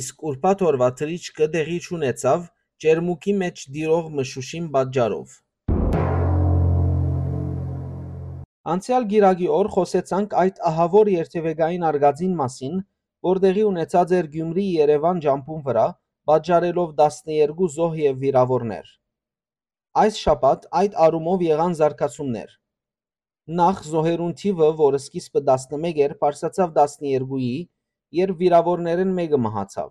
Իսկ ուրբաթ օրվա թրիչքը դեղի չունեցավ ջերմուկի մեջ դիրող մշուշին պատճառով։ Անցյալ գիրագի օր խոսեցանք այդ ահավոր երթևեկային արգածին մասին, որ տեղի ունեցած էր Գյումրի-Երևան ջամփուն վրա, պատճառելով 12 զոհ եւ վիրավորներ։ Այս շաբաթ այդ առումով եղան զարգացումներ։ Նախ զոհերուն թիվը, որը սկիզբը 11 էր, բարձրացավ 12-ի, երբ վիրավորներն մեկը մահացավ։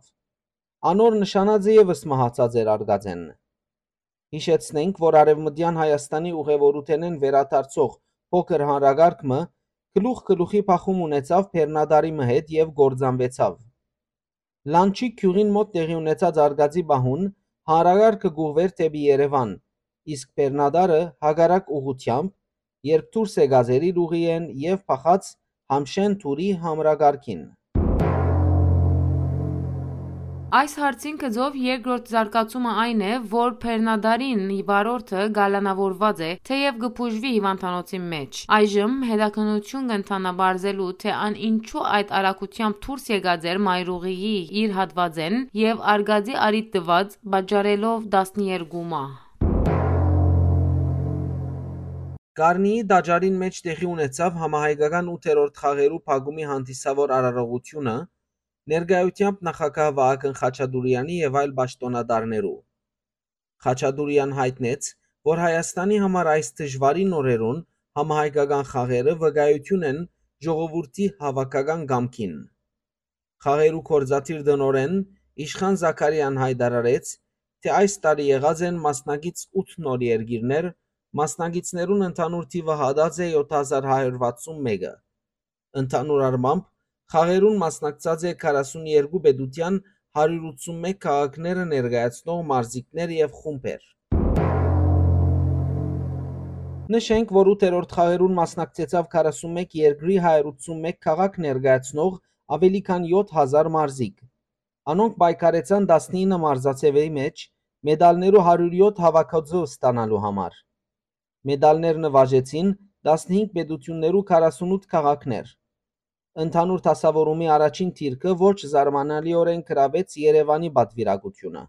Անոր նշանածը եւս մահացած էր արգածեն։ Հիշեցնենք, որ Արևմտյան Հայաստանի ուղևորութենեն վերադարձող փոքր հանրագարկը գլուխ-գլուխի փախում ունեցավ Փեռնադարի հետ եւ գործանվեցավ։ Լանչի քյուրին մոտ տեղի ունեցած արգածի բահուն հանրագարկը գուղվեր դեպի Երևան, իսկ Փեռնադարը հագարակ ուղությամբ, երբ դուրս է գազերի ուղիեն եւ փախած Համշեն թուրի համրագարկին։ Այս հարցին գծով երկրորդ զարգացումը այն է, որ Փեռնադարին վարորդը գալանավորված է, թեև գփուժվի հիվանդանոցի մեջ։ Այժմ հետաքննություն կընթանա բարձելու, թե ան ինչու այդ արագությամբ դուրս եկած էր մայրուղիի իր հատվածեն եւ արգածի արիտ տված, բաժարելով 12 մահ։ Կարնիի դաջարին մեջ տեղի ունեցավ համահայկական 8-րդ խաղերու փակումի հանդիսավոր արարողությունը, ներկայությամբ նախագահ Վահագն Խաչատուրյանի եւ այլ պաշտոնատարներու։ Խաչատուրյան հայտնեց, որ Հայաստանի համար այս դժվարին օրերուն համահայկական խաղերը վկայություն են ժողովրդի հավաքական գամքին։ Խաղերու կորզաթիր դնորեն Իշխան Զաքարյան հայտարարեց, թե այս տարի եղած են մասնակից 8 նոր երկիրներ, մասնակիցներուն ընդհանուր թիվը հադած է 7161-ը։ Ընդհանուր առմամբ Խաղերուն մասնակցած է 42 պետության 181 քաղաքները ներկայացնող մարզիկներ եւ խումբեր։ Նշենք, որ 8-րդ խաղերուն մասնակցեցավ 41 երկրի 181 քաղաք ներկայացնող ավելի քան 7000 մարզիկ։ Անոնք պայքարեցան 19 մարզացևերի մեջ մեդալներու 107 հավաքածու ստանալու համար։ Մեդալներ նվաժեցին 15 պետություններու 48 քաղաքներ։ Ընդհանուր դասավորումի առաջին թիրքը ոչ զարմանալիորեն գրավեց Երևանի պատվիրակությունը։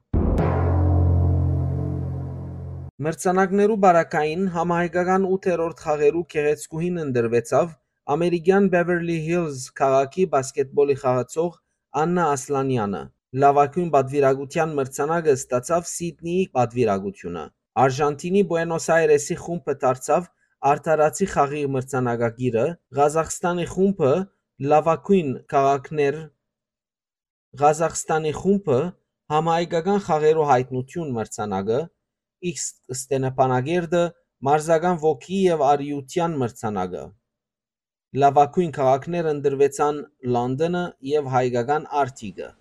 Մրցանակներու բարակային համահայկական 8-րդ խաղերու գեղեցկուհին ընդրվեցավ ամերիկյան Beverly Hills քաղաքի բասկետբոլի խաղացող Աննա Ասլանյանը։ Լավագույն պատվիրակության մրցանակը ստացավ Սիդնեի պատվիրակությունը։ Արժանտինի Բուենոս Այրեսի խումբը դարձավ արդարացի խաղի մրցանակագիրը, Ղազախստանի խումբը լավագույն քաղաքներ Ղազախստանի խումբը համահայկական խաղերու հայտնություն մրցանակը, X Ստենապանագերդը մարզական ոգի եւ արիության մրցանակը։ Լավագույն քաղաքներ ընդրվեցան Լոնդոնը եւ հայկական Արտիգը։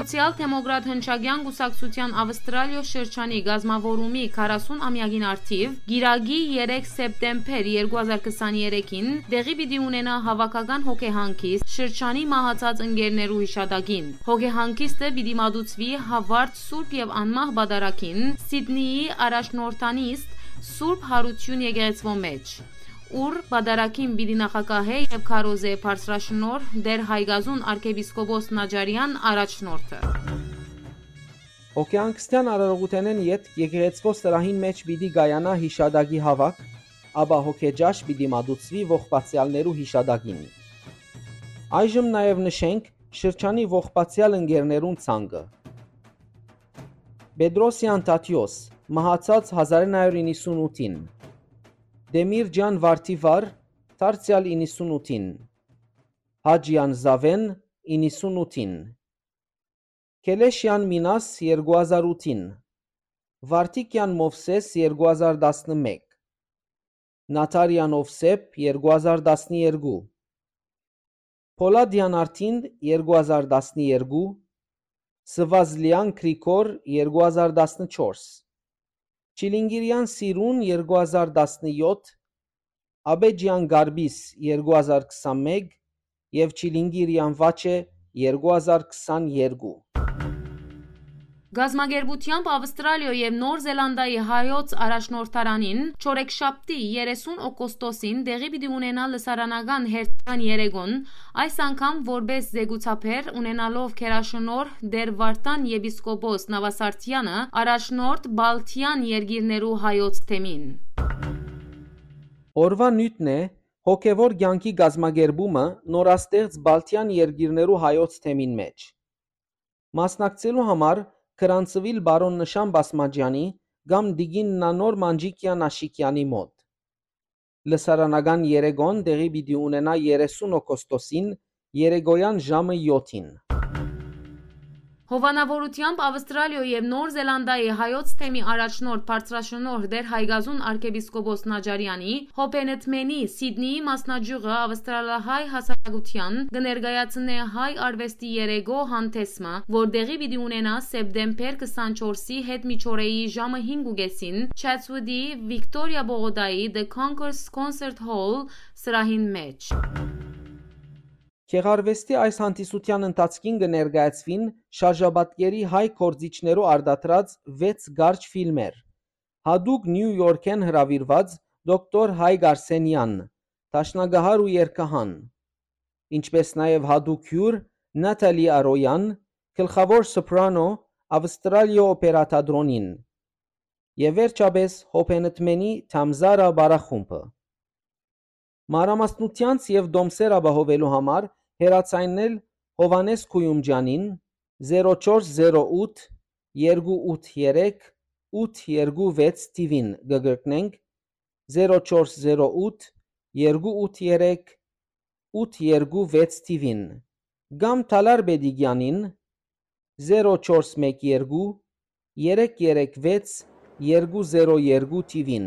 Անցյալ Թեմոգրադ Հնչագյան գուսակցության Ավստրալիո շրջանի գազմավորումի 40-ամյակին արդիվ Գիրագի 3 սեպտեմբեր 2023-ին դեղի պիտի ունենա հավաքական հոգեհանգիստ շրջանի մահացած ընկերներու հիշադակին։ Հոգեհանգիստը պիտի մատուցվի Հավարդ Սուրբ եւ Անմահ Բադարակին Սիդնեի առաջնորդանիստ Սուրբ Հարություն եկեղեցվո մեջ ուր բադարակին պիտի նախակահե եւ քարոզե բարձրաշնոր դեր Հայգազուն arczepiskopos Նաջարյան առաջնորդը Հոգեանքստյան արարողութենեն յետ եկեղեցվո սրահին մեջ պիտի գայանա հիշադակի հավաք, աբա հոգեջաշ պիտի մատուցվի ողբացյալներու հիշադակին։ Այժմ նաև նշենք շրջանի ողբացյալ ընկերներուն ցանկը։ Պետրոսյան Տատյոս մահացած 1998-ին Դեմիրջան Վարդիվար Թարցիալ 98-ին Հաջյան Զավեն 98-ին Կելեշյան Մինաս 2008-ին Վարդիկյան Մովսես 2011 Նաթարյան Օվսեփ 2012 Պոլադյան Արտին 2012 Սվազլյան Քրիկոր 2014 Չիլինգիրյան Սիրուն 2017, Աբեջյան Գարբիս 2021 եւ Չիլինգիրյան Վաչե 2022 Գազագերբությամբ Ավստրալիա եւ Նոր Զելանդիայի հայոց առաջնորդարանին Չորեքշաբթի 30 օգոստոսին դեղի պիտի ունենա լսարանական հերթական երեգոն, այս անգամ որբես զեկուցափեր ունենալով քերաշնոր Դեր Վարտան եպիսկոպոս Նավասարտյանը առաջնորդ Բալթյան երկիրներու հայոց թեմին։ Օրվա նյութն է հոգևոր ցանկի գազագերբումը նորաստեղծ Բալթյան երկիրներու հայոց թեմին մեջ։ Մասնակցելու համար Քրանցվիլ բարոն Նշան Բասմաջյանի կամ Դիգին Նանոր Մանջիկյան Աշիկյանի մոտ։ Լսարանական երեգոն դեղի պիտի ունենա 30 օգոստոսին երեգոյան ժամը 7-ին։ Հովանավորությամբ Ավստրալիա եւ Նոր Զելանդիայի հայոց թեմի առաջնորդ բարձրաշնորհ դեր Հայգազուն arczepiskopos Նաջարյանի Հոպենետմենի Սիդնեի մասնաճյուղը ավստրալահայ հասարակության կներկայացնե հայ արվեստի երեգո հանդեսմը, որտեղի պիտի ունենա սեպտեմբեր 24-ի հետ միջօրեի ժամը 5:30-ին Chatswood-ի Victoria Բողոդայի The Concourse Concert Hall սրահին մեջ։ Քեղարվեստի այս հանդիսության ընթացքին կներկայացվին շարժաբատկերի հայ կորձիչներու արտադրած 6 գարջ ֆիլմեր։ Հadouk Նյու Յորքեն հրավիրված դոկտոր Հայ Գարսենյան, Տաշնագահար ու երկհան, ինչպես նաև Հadouk հյուր Նատալի Արոյան, գլխավոր սոպրանո Ավստրալիա օպերատադրոնին։ Եվ վերջապես Հոփենտմենի Թամզարա բարախումբը։ Մանրամասնությանց եւ դոմսեր ապահովելու համար հեռացայնել Հովանես Քույումջանին 0408 283 826 TV-ին գգրտնենք 0408 283 826 TV-ին կամ Թալար Բեդիգյանին 0412 336 202 TV-ին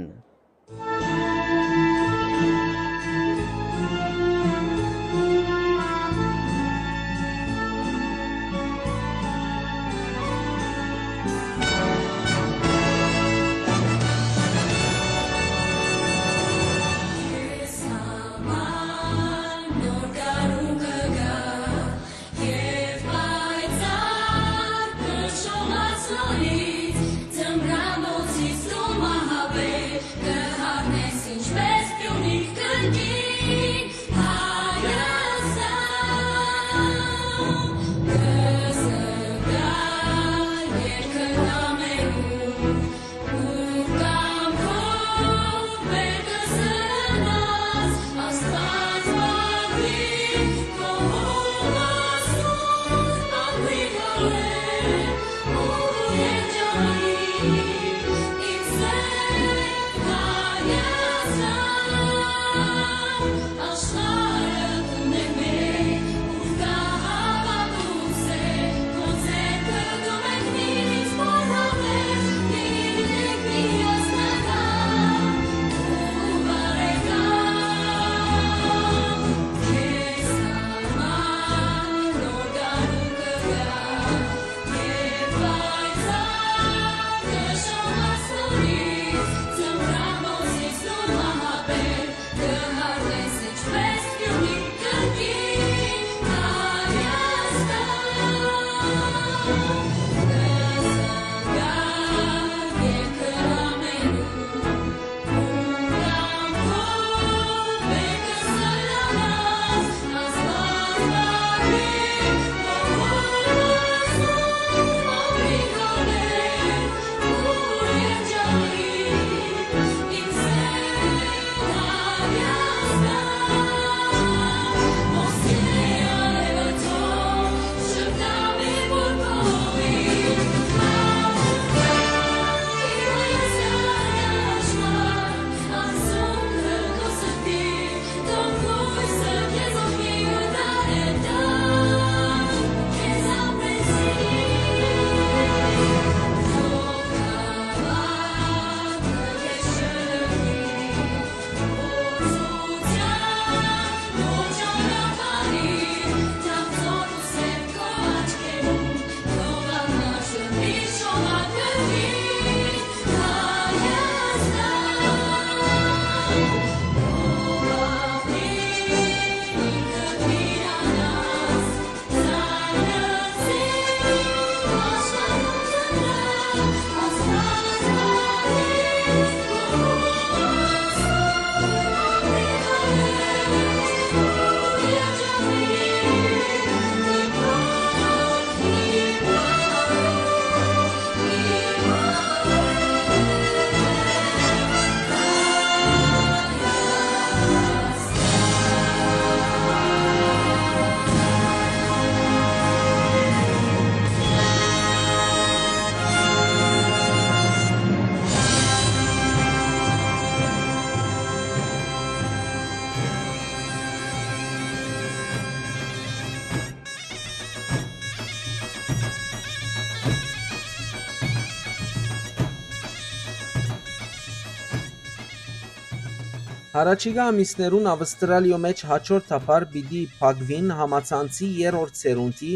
Հարաճիգա ամիսներուն Ավստրալիո մեջ հաջորդաբար պիտի փակվին համացանցի երրորդ սերունդի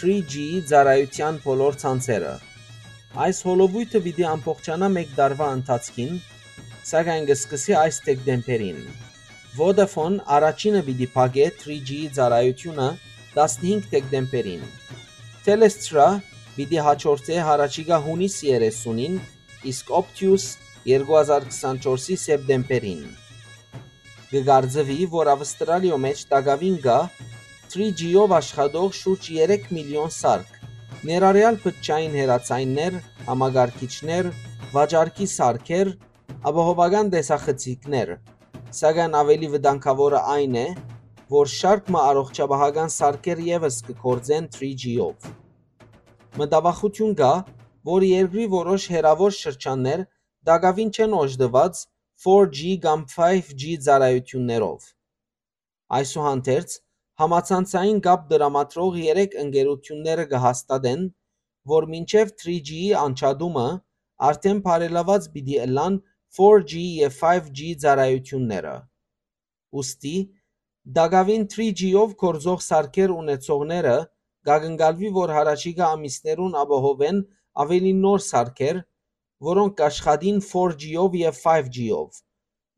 3G ծառայության բոլոր ցանցերը։ Այս հոլովույթը պիտի ամբողջանա մեկ տարվա ընթացքին, սակայն կսկսի այս դեկտեմբերին։ Vodafone առաջինը պիտի փակե 3G ծառայությունը 15 դեկտեմբերին։ Telstra պիտի հաջորդե հարաճիգա հունիս 30-ին, իսկ Optus 2024-ի սեպտեմբերին։ Գգարձվի, որ Ավստրալիո մեջ տագավին գա 3G-ով աշխատող շուրջ 3 միլիոն սարք, ներառյալ փչային հերացայիններ, համագարկիչներ, վաճառքի սարքեր, ապահովական տեսախցիկներ, սակայն ավելի վտանգավորը այն է, որ շարք մը առողջապահական սարքեր եւս կկործեն 3G-ով։ Մտավախություն կա, որ երկրի որոշ հերավոր շրջաններ դակավին չեն օժտված 4G կամ 5G ծառայություններով։ Այսուհանդերձ համացանցային կապ դրամատրող 3 ընկերությունները կհաստատեն, որ մինչև 3G-ի անջատումը արդեն բարելաված պիտի ըլլան 4G եւ 5G ծառայությունները։ Ոստի Դագավին 3G-ով կորզող սարքեր ունեցողները գագնգալվի, որ հարաճիգա ամիսներուն ապահովեն ավելի նոր սարքեր, որոնք կաշխատին 4G-ով եւ 5G-ով,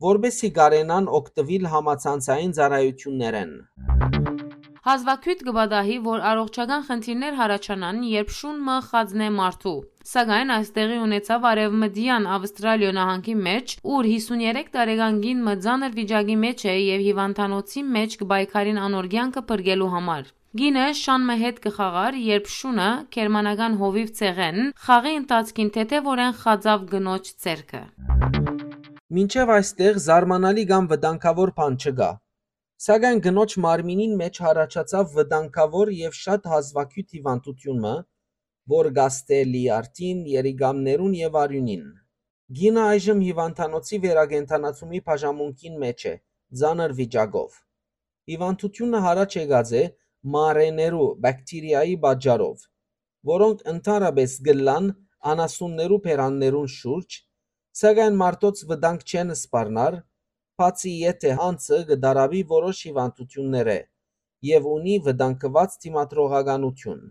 որբեսի գարենան օգտվել համացանցային ծառայություններեն։ Հազվագյուտ կբադահի, որ առողջական խնդիրներ հարաճանան, երբ շունը խածնե մարդու։ Սակայն այստեղի ունեցավ արևմտյան Ավստրալիո նահանգի մեջ, ուր 53 տարեկան գին մձանր վիճակի մեջ է եւ հիվանդանոցի մեջ կբայքարին անորգյանքը բրգելու համար։ Գինը շանմը հետ կխաղար, երբ շունը կերմանական հովիվ ցեղեն խաղի ընթացքին թեթևորեն խածավ գնոջ ցերկը։ Մինչև այստեղ զարմանալի կամ վտանգավոր բան չկա։ Սակայն գնոջ մարմինին մեջ հարաճացավ վտանգավոր եւ շատ հազվագյուտ հիվանդությունը, որ գաստելի արտին, երիգամներուն եւ արյունին։ Գինը այժմ հիվանդանոցի վերագենտանացումի բաժամունքին մեջ է, ցաներ վիճակով։ Հիվանդությունը հարաճ եկած է մարեներու բակտերիայի պատճառով, որոնք ընդհանրապես գլան անասուններու փերաններուն շուրջ, սակայն մարդոց վտանգ չեն սպառնար, բացի եթե հանցը կդարավի որոշ հիվանդություններ է եւ ունի վտանգված դիմադրողականություն։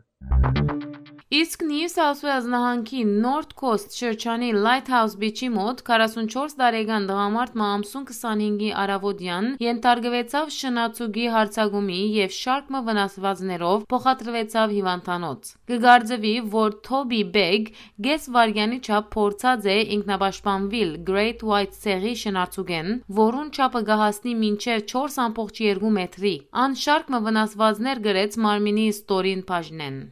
Իսկ Նյու Սաութ Ուելս նահանգի North Coast շրջանի Lighthouse Beach-ի մոտ 44 տարեկան տղամարդ մամսուն 25-ի արավոտյան ենթարկվեցավ շնացուգի հարցակումի եւ շարք մը վնասվածներով փոխադրվեցավ հիվանդանոց։ Կգարձվի, որ Toby Beg գես վարյանի չափ փորձած է ինքնապաշտպանվել Great White ցեղի շնացուգեն, որուն չափը գահասնի մինչև 4.2 մետրի։ Ան շարք մը վնասվածներ գրեց մարմինի ստորին բաժնեն։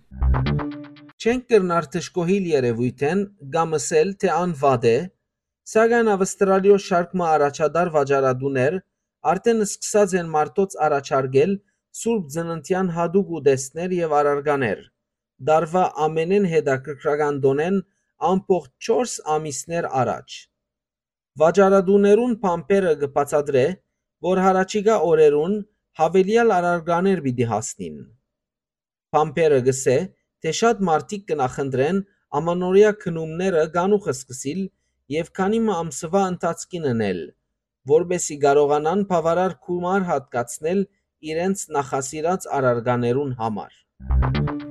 Չենք կրնար թշկոհիլ երևույթեն գամսել թե անվադ է, սակայն Ավստրալիո շարքմը առաջադար վաճառադուներ արդեն սկսած են մարտոց առաջարկել սուրբ ծննդյան հadoop ուտեստներ եւ արարգաներ։ Դարվա ամենեն հետաքրքրական դոնեն ամբողջ 4 ամիսներ առաջ։ Վաճառադուներուն փամփերը կբացատրե, որ հարաճիգա օրերուն հավելյալ արարգաներ պիտի հասնին։ Փամփերը գսե, թե շատ մարդիկ կնախընտրեն ամանորյա քնումները գանուխը սկսիլ եւ քանի ամսվա ընթացքին ընել, որբեսի կարողանան բավարար գումար հատկացնել իրենց նախասիրած արարգաներուն համար։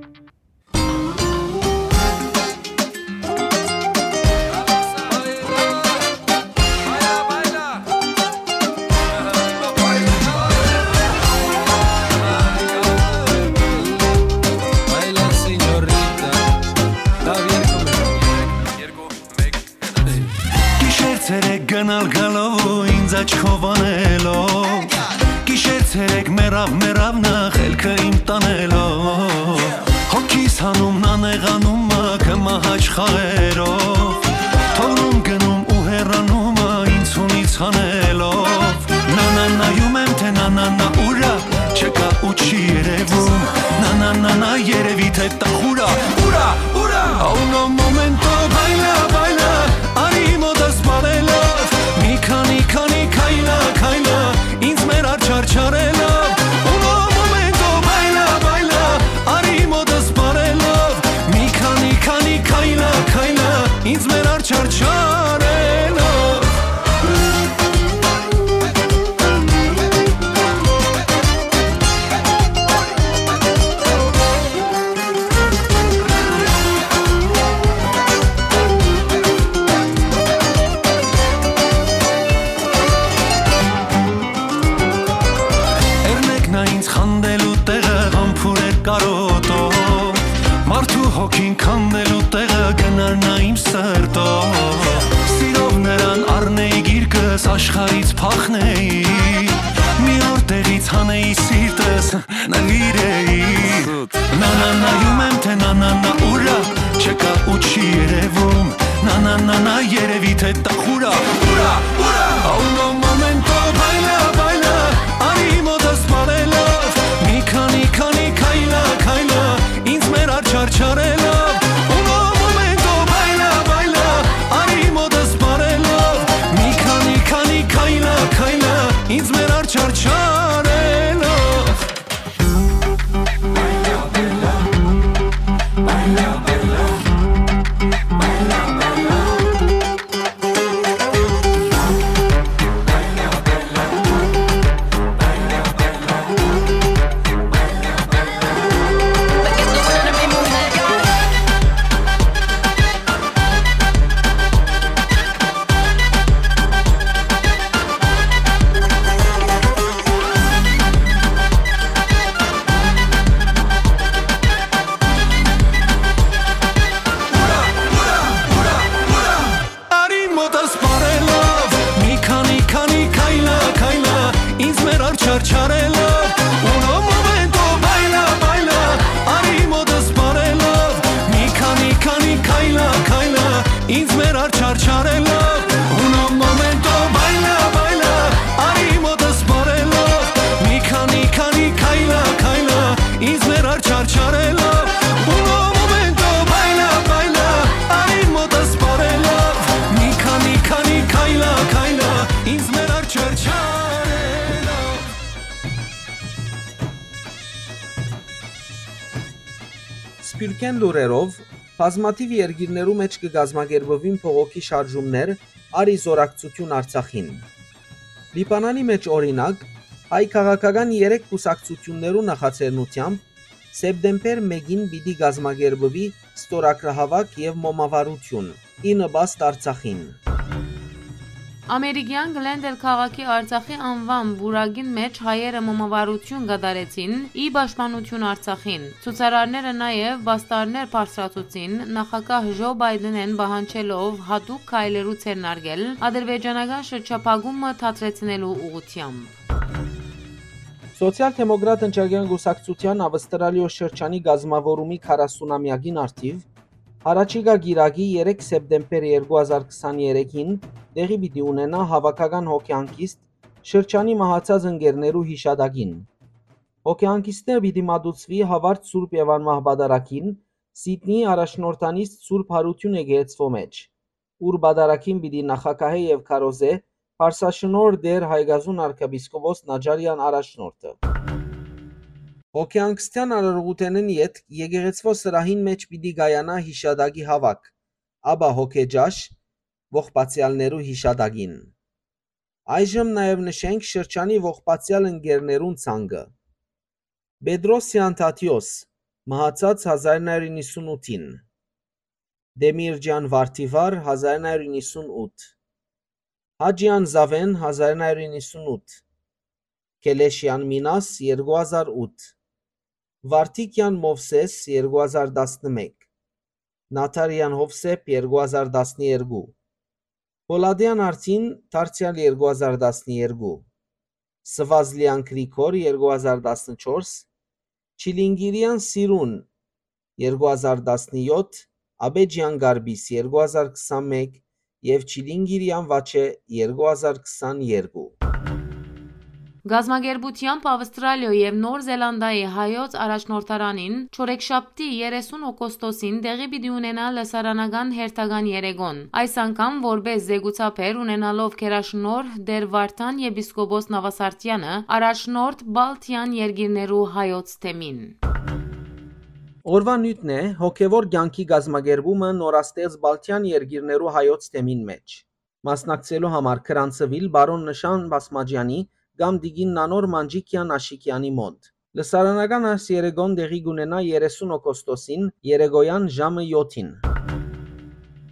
բազմաթիվ երկիրներու մեջ կգազմագերբվին փողոքի շարժումներ արի զորակցություն Արցախին։ Լիբանանի մեջ օրինակ հայ քաղաքական 3 կուսակցություններու նախաձեռնությամբ սեպտեմբեր 1-ին պիտի գազմագերբվի ստորակրահավաք եւ մոմավարություն՝ ինը բաստ Արցախին։ Ամերիկյան Գլենդել քաղաքի Արցախի անվան բուրագին մեջ հայերը մոմավարություն գդարեցին՝ ի պաշտպանություն Արցախին։ Ցուցարարները նաև բաստարներ բարձրացուցին նախագահ Ժո Բայդենեն բանջելով հատուկ քայլերու ցերնարգել ադրբեջանական շրջափակումը թատրեցնելու ուղղությամբ։ Սոցիալ-դեմոկրատ ընկերական գուսակցության ավստրալիո շրջանի գազմավորումի 40-ամյակին արդիվ Հարաճիգա գիրագի 3 սեպտեմբեր 2023-ին տեղի պիտի ունենա հավաքական հոգեանկիստ շրջանի մահացած ընկերներու հիշադակին։ Հոգեանկիստները պիտի մատուցվի հավարտ Սուրբ Եվան Մահբադարակին Սիդնեի առաջնորդանից Սուրբ Հարություն եկեղեցվո մեջ, ուր բադարակին պիտի նախակահե եւ քարոզե Փարսաշնոր դեր Հայգազուն arczepiskopos Նաջարյան առաջնորդը։ Հոգեանկստյան արարողութենեն յետ եկեղեցվո սրահին մեջ պիտի գայանա հիշադակի հավաք, ապա հոգեջաշ ողբացյալներու հիշադակին։ Այժմ նաև նշենք շրջանի ողբացյալ ընկերներուն ցանկը։ Պետրոսյան Թաթիոս մահացած 1998-ին Դեմիրջան Վարդիվար 1998 Հաջյան Զավեն 1998 Կելեշյան Մինաս 2008 Վարդիկյան Մովսես 2011 Նաթարյան Հովսեփ 2012 Պոլադյան Արցին Թարցիալ 2012 Սվազլյան Գրիգոր 2014 Չիլինգիրյան Սիրուն 2017 Աբեջյան Գարբիս 2021 եւ Չիլինգիրյան Վաչե 2022 Գազագերբությամբ Ավստրալիա եւ Նոր Զելանդիայի հայոց առաջնորդարանին Չորեքշաբթի 30 օգոստոսին տեղի պիտի ունենա լսարանական հերթական երեգոն։ Այս անգամ որպես զեկուցապեր ունենալով Կերաշնոր Դեր Վարդան եպիսկոպոս Նավասարտյանը առաջնորդ Բալթյան երկիրներու հայոց թեմին։ Օրվա նյութն է հոգևոր ցանկի գազմագերբումը նորաստեղծ Բալթյան երկիրներու հայոց թեմին մեջ։ Մասնակցելու համար քրանցվել բարոն Նշան Բասմաջյանի կամ Դիգին Նանոր Մանջիկյան Աշիկյանի մոտ։ Լսարանական այս երեգոն դեղի կունենա 30 օգոստոսին երեգոյան ժամը 7-ին։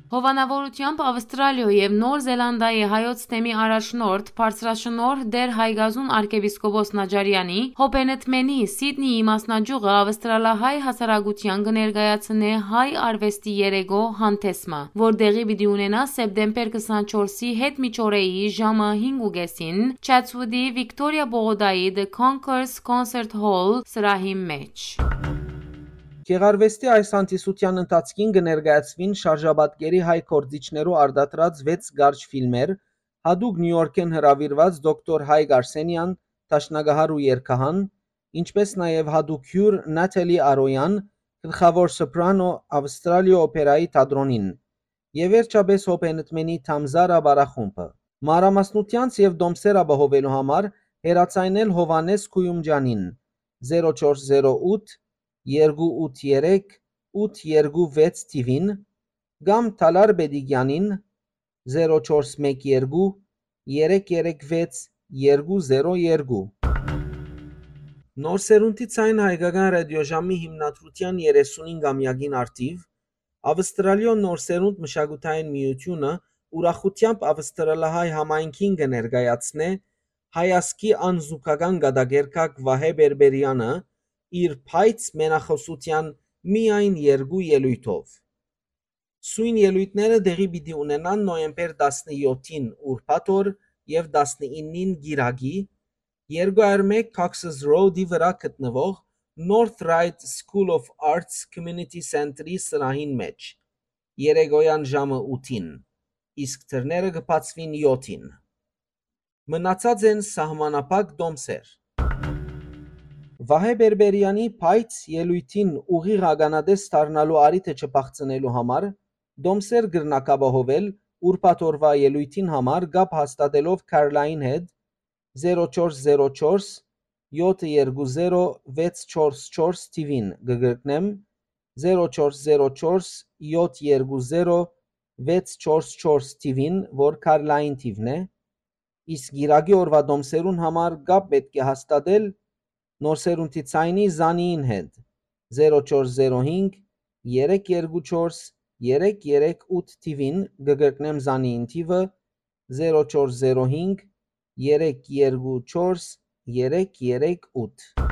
Հովանավորությամբ Ավստրալիա եւ Նոր Զելանդիայի հայոց թեմի առաջնորդ Փարսրաշնոր Դեր Հայգազուն arczepiskopos Նաջարյանի Հոբենետմենի Սիդնեի մասնաճյուղը ավստրալահայ հասարակության կներկայացնե հայ արվեստի երեգո հանդեսմը, որ դեղի պիտի ունենա սեպտեմբեր 24-ի հետ միջօրեի ժամը 5:30-ին Chatswood-ի Victoria Բողոդայի The Concourse Concert Hall սրահի մեջ։ Գեղարվեստի այս հանդիսության ընթացքին կներկայացվին շարժաբատկերի հայ կորձիչներու արդատրած 6 գարջ ֆիլմեր, հadoop Նյու Յորքեն հրավիրված դոկտոր Հայկ Արսենյան, Տաշնագահար ու Երկհան, ինչպես նաև հadoop հյուր Նաթալի Արոյան, գլխավոր սոպրանո Ավստրալիա օպերայի թատրոնին, եւ վերջապես Հոփենտմենի Թամզարա բարախումբը։ Մանրամասնությանց եւ դոմսեր ապահովելու համար հեռացայնել Հովանես Քույումջանին 0408 283 826 TV-ին կամ Թալար Բեդիգյանին 0412 336 202 Նոր սերունդի ցայն հայկական ռադիոժամի հիմնադրության 35-ամյակին արդիվ Ավստրալիա նոր սերունդ մշակութային միությունը ուրախությամբ ավստրալահայ համայնքին կներկայացնե հայասկի անզուգական գադագերկակ Վահե Բերբերյանը իր փայծ մենախոսության միայն երկու ելույթով։ Սույն ելույթները դեղի պիտի ունենան նոյեմբեր 17-ին ուրբաթ օր եւ 19-ին գիրագի 201 Cox's Road-ի վրա գտնվող North Ryde School of Arts Community Center-ի սրահին մեջ երեգոյան ժամը 8-ին իսկ թռները կբացվին 7-ին։ Մնացած են սահմանափակ դոմսեր։ Վահե Բերբերյանի փայծ ելույթին ուղիղ ագանադես դառնալու արիթը չփախցնելու համար դոմսեր գրնակապահովել ուրբաթ օրվա ելույթին համար գապ հաստատելով Կարլայն հետ 0404 720 644 TV-ին գգրկնեմ 0404 720 644 TV-ին, որ Carline TV-ն է, իսկ գիրագի օրվա դոմսերուն համար գապ պետք է հաստատել նորսերունթի ցայնի զանիին հետ. 0405 324 338 TV-ին գգրկնեմ զանիին TV-ը 0405 324 338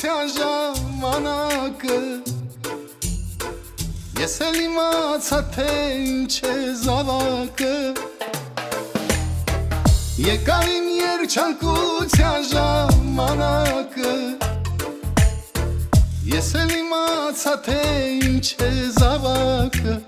Մնացյան ժամանակը Ես էլ իմացա թե ինչ է զավակը Եկավ իմ երջանկության ժամանակը Ես էլ իմացա թե ինչ է զավակը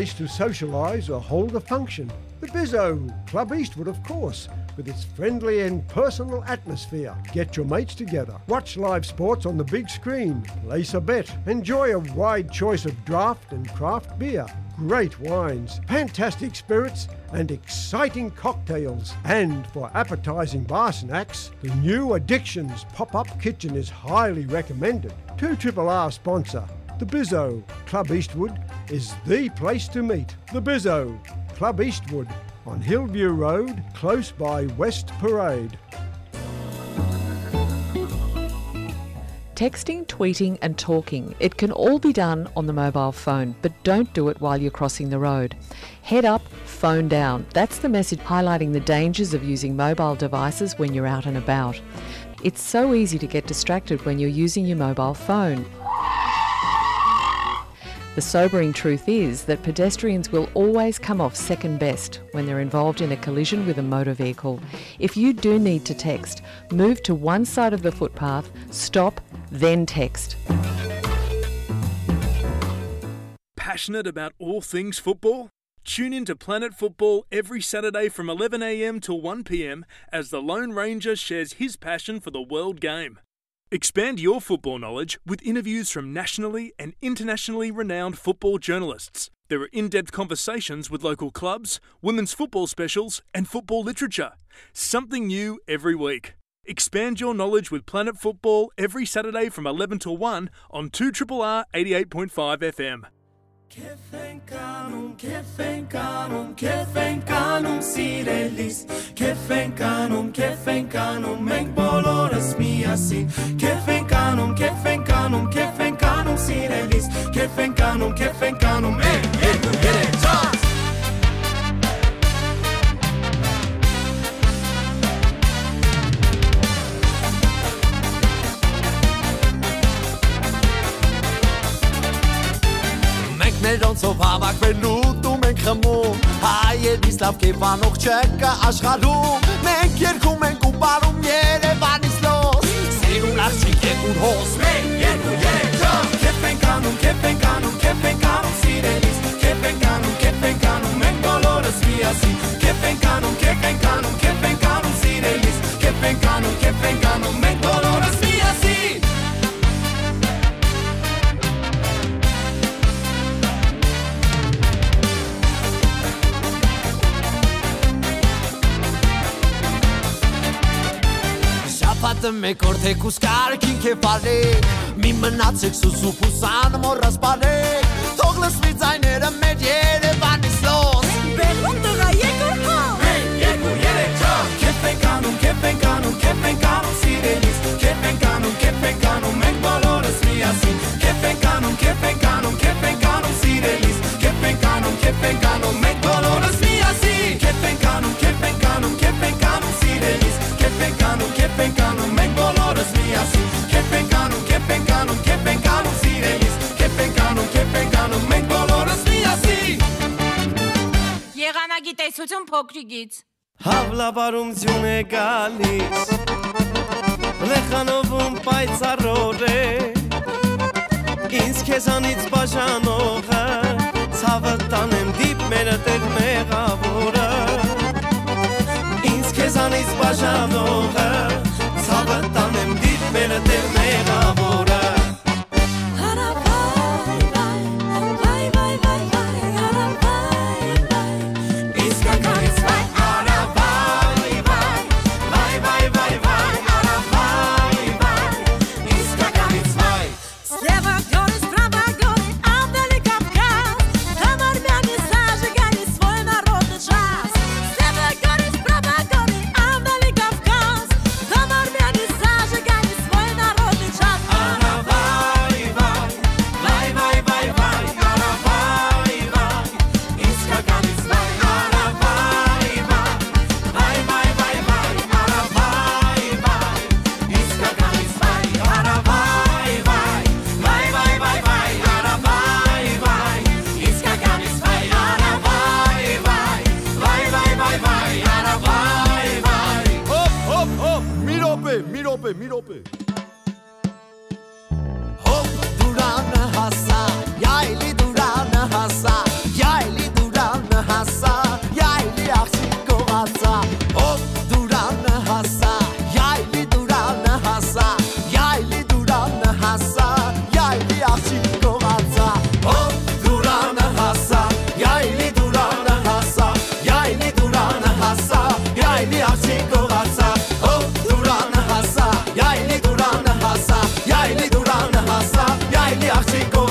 place to socialise or hold a function. The Bizzo, Club Eastwood, of course, with its friendly and personal atmosphere. Get your mates together, watch live sports on the big screen, place a bet, enjoy a wide choice of draft and craft beer, great wines, fantastic spirits, and exciting cocktails. And for appetising bar snacks, the new Addictions pop up kitchen is highly recommended. 2 Triple R sponsor. The Bizzo, Club Eastwood, is the place to meet. The Bizzo, Club Eastwood, on Hillview Road, close by West Parade. Texting, tweeting, and talking. It can all be done on the mobile phone, but don't do it while you're crossing the road. Head up, phone down. That's the message highlighting the dangers of using mobile devices when you're out and about. It's so easy to get distracted when you're using your mobile phone. The sobering truth is that pedestrians will always come off second best when they're involved in a collision with a motor vehicle. If you do need to text, move to one side of the footpath, stop, then text. Passionate about all things football? Tune in to Planet Football every Saturday from 11am till 1pm as the Lone Ranger shares his passion for the world game. Expand your football knowledge with interviews from nationally and internationally renowned football journalists. There are in depth conversations with local clubs, women's football specials, and football literature. Something new every week. Expand your knowledge with Planet Football every Saturday from 11 till 1 on 2RRR 88.5 FM. Kefenkanum, kefenkanum, kefenkanum sirellis Kefenkanum, kefenkanum, մենք բոլորս միասին Kefenkanum, kefenkanum, kefenkanum sirellis Kefenkanum, kefenkanum, ein, երկու, երեք, չորս Մենք ներոնցով հավաքվելու ու մենք խմում Հայերից լավ կեվանող չկա աշխարհում Մենք երկում ենք ու բարում Երևանից լոս Սիրուն աղջիկ երկուր հոս Մեկ, երկու, չորս Քեֆ ենք անում, քեֆ ենք անում, քեֆ ենք անում սիրելիս Քեֆ ենք անում, քեֆ ենք անում, մենք բոլորս միասին Քեֆ ենք անում, քեֆ ենք անում, քեֆ ենք անում սիրելիս Քեֆ ենք անում, քեֆ ենք անում, մենք Շապատը մեկ օր թեկուս կարքին կե պարեք Մի մնացեք սուսուպ ու սան մորաս պարեք Թող լսվի ձայները մեր երևանից լոս Բեղում տղա երկու հոս Մեկ, երկու, երեք, չորս Քեֆ ենք անում, քեֆ ենք անում, քեֆ ենք անում սիրելիս Քեֆ ենք անում, քեֆ ենք անում, մենք բոլորս միասին Քեֆ ենք անում, քեֆ ենք անում, քեֆ ենք անում սիրելիս Քեֆ ենք անում, քեֆ ենք անում, բոլորս միասին Քեֆ ենք անում, քեֆ ենք անում, քեֆ ենք անում սիրելիս Քեֆ ենք անում, քեֆ ենք անում, մենք բոլորս միասին Եղանակի տեսություն փոքրիկից Հավլաբարումություն է գալիս Լեխանովում պայծառոր է Ինձ քեզանից բաժանողը Ցավը տանեմ դիպ մերը տեր մեղավորը Ինձ քեզանից բաժանողը Ցավը տանեմ դիպ մերը տեր մեղավորը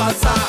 իմացա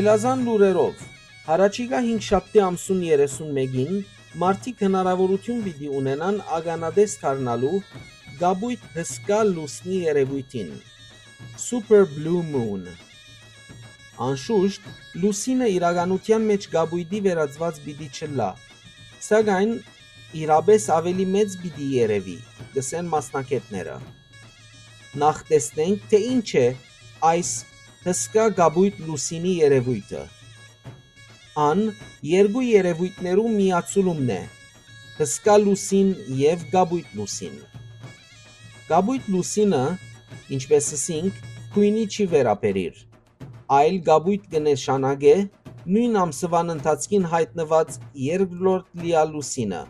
Այլազան լուրերով Հարաճիգա 5 շաբթի ամսուն 31-ին մարդիկ հնարավորություն պիտի ունենան ագանադես դառնալու գաբույտ հսկա լուսնի երևույթին Super Blue Moon Անշուշտ լուսինը իրականության մեջ գաբույտի վերածված պիտի չլա սակայն իրապես ավելի մեծ պիտի երևի գսեն մասնակետները Նախ տեսնենք թե ինչ է այս հսկա գաբույտ լուսինի երևույթը Ան երկու երևույթներու միացումն է հսկա լուսին եւ գաբույտ լուսին Գաբույտ լուսինը ինչպես ասինք քույնի չի վերապերիր այլ գաբույտ կնշանակե նույն ամսվան ընթացքին հայտնված երկրորդ լիալուսինը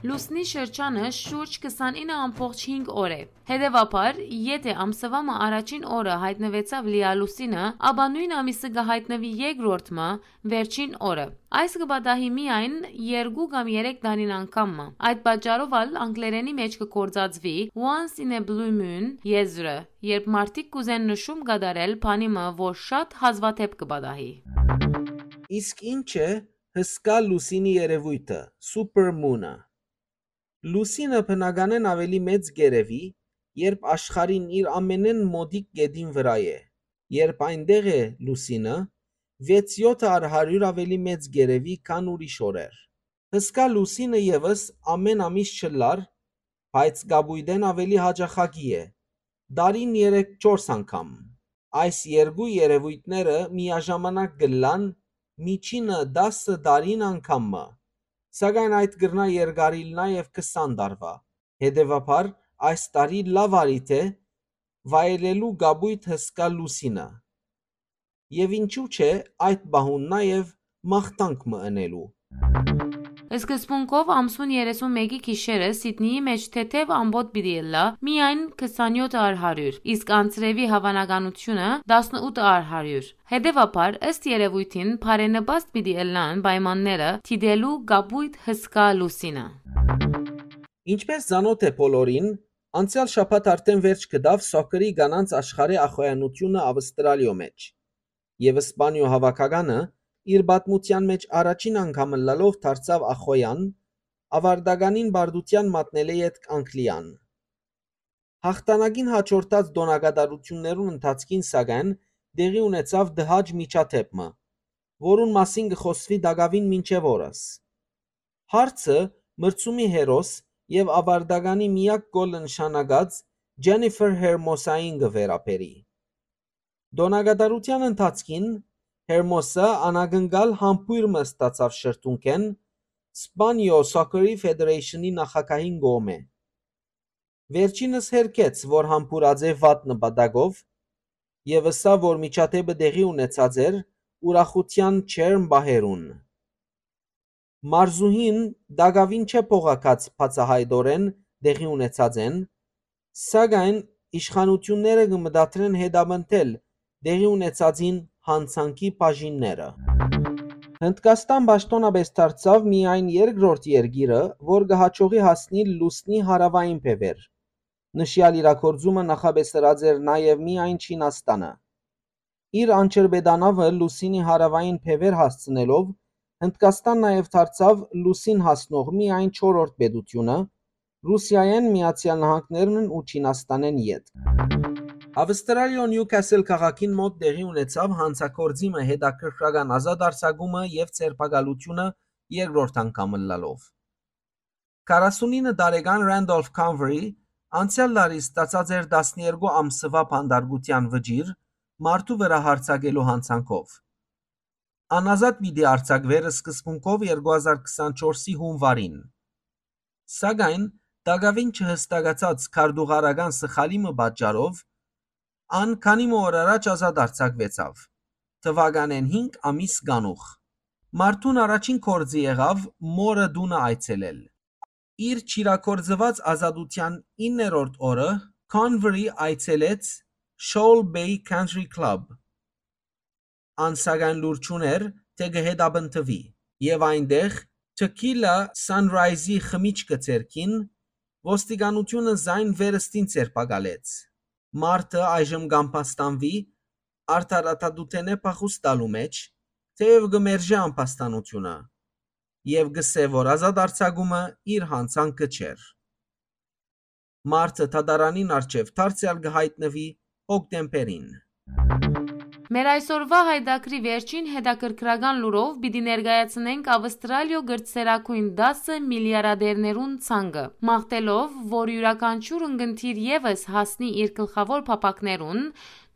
Լուսնի շրջանը շուրջ 29.5 օր է։ Հետևաբար, եթե ամսվա առաջին օրը հայտնվեցավ լիալուսինը, ապա նույն ամիսը կհայտնվի երկրորդը, վերջին օրը։ Այս կբադահի միայն 2 կամ 3 տարին անգամը։ Այդ պատճառով ալ անգլերենի մեջ կկործածվի once in a blue moon եզրը, երբ մարդիկ կուզեն նշում կատարել բանիմը, որ շատ հազվադեպ կբադահի։ Իսկ ինչ է հսկա լուսինի երևույթը super moon-ը Լուսինը բնականեն ավելի մեծ գերևի, երբ աշխարհին իր ամենեն մոդիկ գեդին վրա է։ Երբ այնտեղ է լուսինը, 6-7 առ 100 ավելի մեծ գերևի, քան ուրիշ օրեր։ Հսկա լուսինը եւս ամեն ամիս չլար, բայց գաբույդեն ավելի հաջախակի է։ Դարին 3-4 անգամ։ Այս երկու երևույթները միաժամանակ գլան միջինը 10 դարին անգամը սակայն այդ գրնա երկարիլ նաև 20 տարվա։ Հետևաբար այս տարի լավ արիթ է վայելելու գաբույտ հսկա լուսինը։ Եվ ինչու՞ չէ այդ բահուն նաև մախտանք մընելու։ Սկզբունքով ամսուն 31-ի գիշերը Սիդնեի մեջ թեթև ամբոտ պիտի լա միայն 27 առ 100, իսկ անցրևի հավանականությունը 18 առ 100։ Հետևաբար, ըստ երևույթին, բարենպաստ պիտի լան պայմանները թիդելու գաբույտ հսկա լուսինը։ Ինչպես ցանոթ է բոլորին, անցյալ շաբաթ արդեն վերջ կդավ սոկերի գանանց աշխարհի ախոյանությունը Ավստրալիո մեջ։ Եվ Իսպանիո հավաքականը իր պատմության մեջ առաջին անգամ լալով դարձավ ախոյան, ավարտականին բարդության մատնել է յետ Անգլիան։ Հաղթանակին հաջորդած դոնակատարություններուն ընթացքին սակայն դեղի ունեցավ դհաճ միջաթեփը, որուն մասին կխոսվի դակավին մինչև օրս։ Հարցը մրցումի հերոս եւ ավարտականի միակ գոլը նշանակած Ջենիֆեր Հերմոսային կվերապերի։ Դոնակատարության ընթացքին Հերմոսը անագնկալ համբույրը ստացավ շրթունքեն Սպանիո Soccer-ի Ֆեդերեյշնի նախագահին գոմե։ Վերջինս հերքեց, որ համբուրաձե վատ նպատակով եւ ըսա, որ միջադեպը դեղի ունեցած էր ուրախության չերմ բահերուն։ Մարզուհին դակավին չէ փողակած բացահայտորեն դեղի ունեցած են, սակայն իշխանությունները կմտադրեն հետապնդել դեղի ունեցածին հանցանքի բաժինները։ Հնդկաստան պաշտոնապես դարձավ միայն երկրորդ երկիրը, որ կհաջողի հասնել լուսնի հարավային բևեր։ Նշյալ իրաքորձումը նախաբեսրած էր նաև միայն Չինաստանը։ Իր անջրպետանավը լուսինի հարավային բևեր հասցնելով Հնդկաստան նաև դարձավ լուսին հասնող միայն 4-րդ պետությունը, Ռուսիայեն, Միացյալ Նահանգներն ու Չինաստանեն յետ։ Ավստրալիա Նյուքասլ քաղաքին մոտ տեղի ունեցավ հանցակործիմը հետաքրքրական ազատարձակումը եւ ցերպակալությունը երկրորդ անգամ լալով։ 49 տարեկան Randolph Convery անցյալ տարի ստացած էր 12 ամսվա բանդարգության վճիր մարդու վրա հարձակելու հանցանքով։ Անազատ պիտի արձակվեր սկզբունքով 2024-ի հունվարին։ Սակայն Դագավին չհստակացած քարտուղարական սխալիմը պատճառով ան քանի օր առաջ ազատ արձակվեցավ։ Թվականեն 5 ամիս կանուխ։ Մարտուն առաջին կորձի եղավ մորը դունը այցելել։ Իր ճիրակորձված ազատության 9-րդ օրը Convery այցելեց Shoal Bay Country Club։ Անսական լուրջուներ, թե կհետապնդվի, եւ այնտեղ Tequila Sunrise-ի խմիչքը ցերքին ոստիկանությունը զայն վերստին ցերպակալեց։ Մարտը այժմ կամպաստանվի արտարատադութենե փախուստալու մեջ, թեև գմերժե անպաստանությունը եւ գսե որ ազատ արձակումը իր հանցանքը չէր։ Մարտը թադարանին արչև դարձյալ կհայտնվի հոկտեմբերին։ Մեր այսօրվա հայդակրի վերջին հետաքրքրական լուրով պիտի ներկայացնենք Ավստրալիո գրծերակույն 10 միլիարդերներուն ցանկը, մաղթելով, որ յուրաքանչյուր ընկնդիր եւս հասնի իր գլխավոր փապակներուն,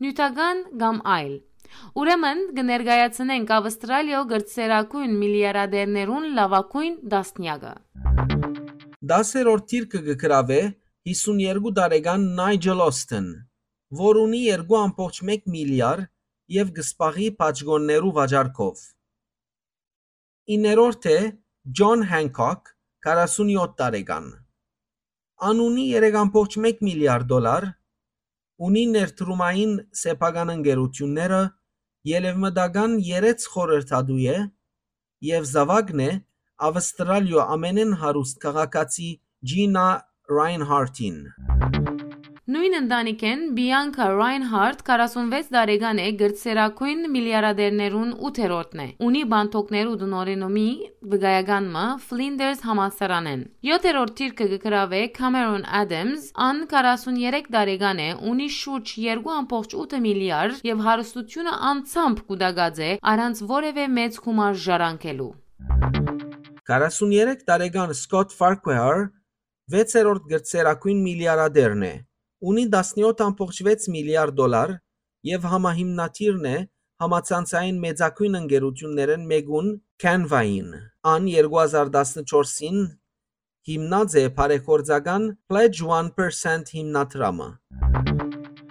նյութական կամ այլ։ Ուրեմն կներկայացնենք Ավստրալիո գրծերակույն միլիարդերներուն լավակույն դասնյակը։ 10-րդ թիրքը կգրավե 52 տարեկան Նայջել Օստեն, որ ունի 2.1 միլիարդ եւ գսպաղի պաճգոններու վաճառքով։ Իներորդ է Ջոն Հանքոկ, 47 տարեկան։ Անունի 3.1 միլիարդ դոլար, ունի ներդրումային սեփական ընկերությունները, ելևմտական 3 խորհրդադու է եւ զավակն է Ավստրալիո ամենեն հարուստ քաղաքացի Ջինա Ռայնհարթին։ Նույն ընտանիքեն Բիանքա Ռայնհարթ 46 տարեկան է գրծերակույն միլիարդերներուն 8-րդն է։ Ունի բանտոկներու դնորինոմի վգայականմը Flinders համալսարանեն։ 7-րդ թիրքը կգրավե Cameron Adams, ան 43 տարեկան է, ունի շուրջ 2.8 միլիարդ եւ հարստությունը անցամբ կուտակած է առանց որևէ մեծ գումար ժառանգելու։ 43 տարեկան Scott Farquhar 6-րդ գրծերակույն միլիարդերն է ունի 17.6 միլիարդ դոլար եւ համահիմնադիրն է համացանցային մեծակույն ընկերություններն մեկուն Canva-ին։ Ան 2014-ին հիմնած է բարեգործական Pledge 1% հիմնադրամը։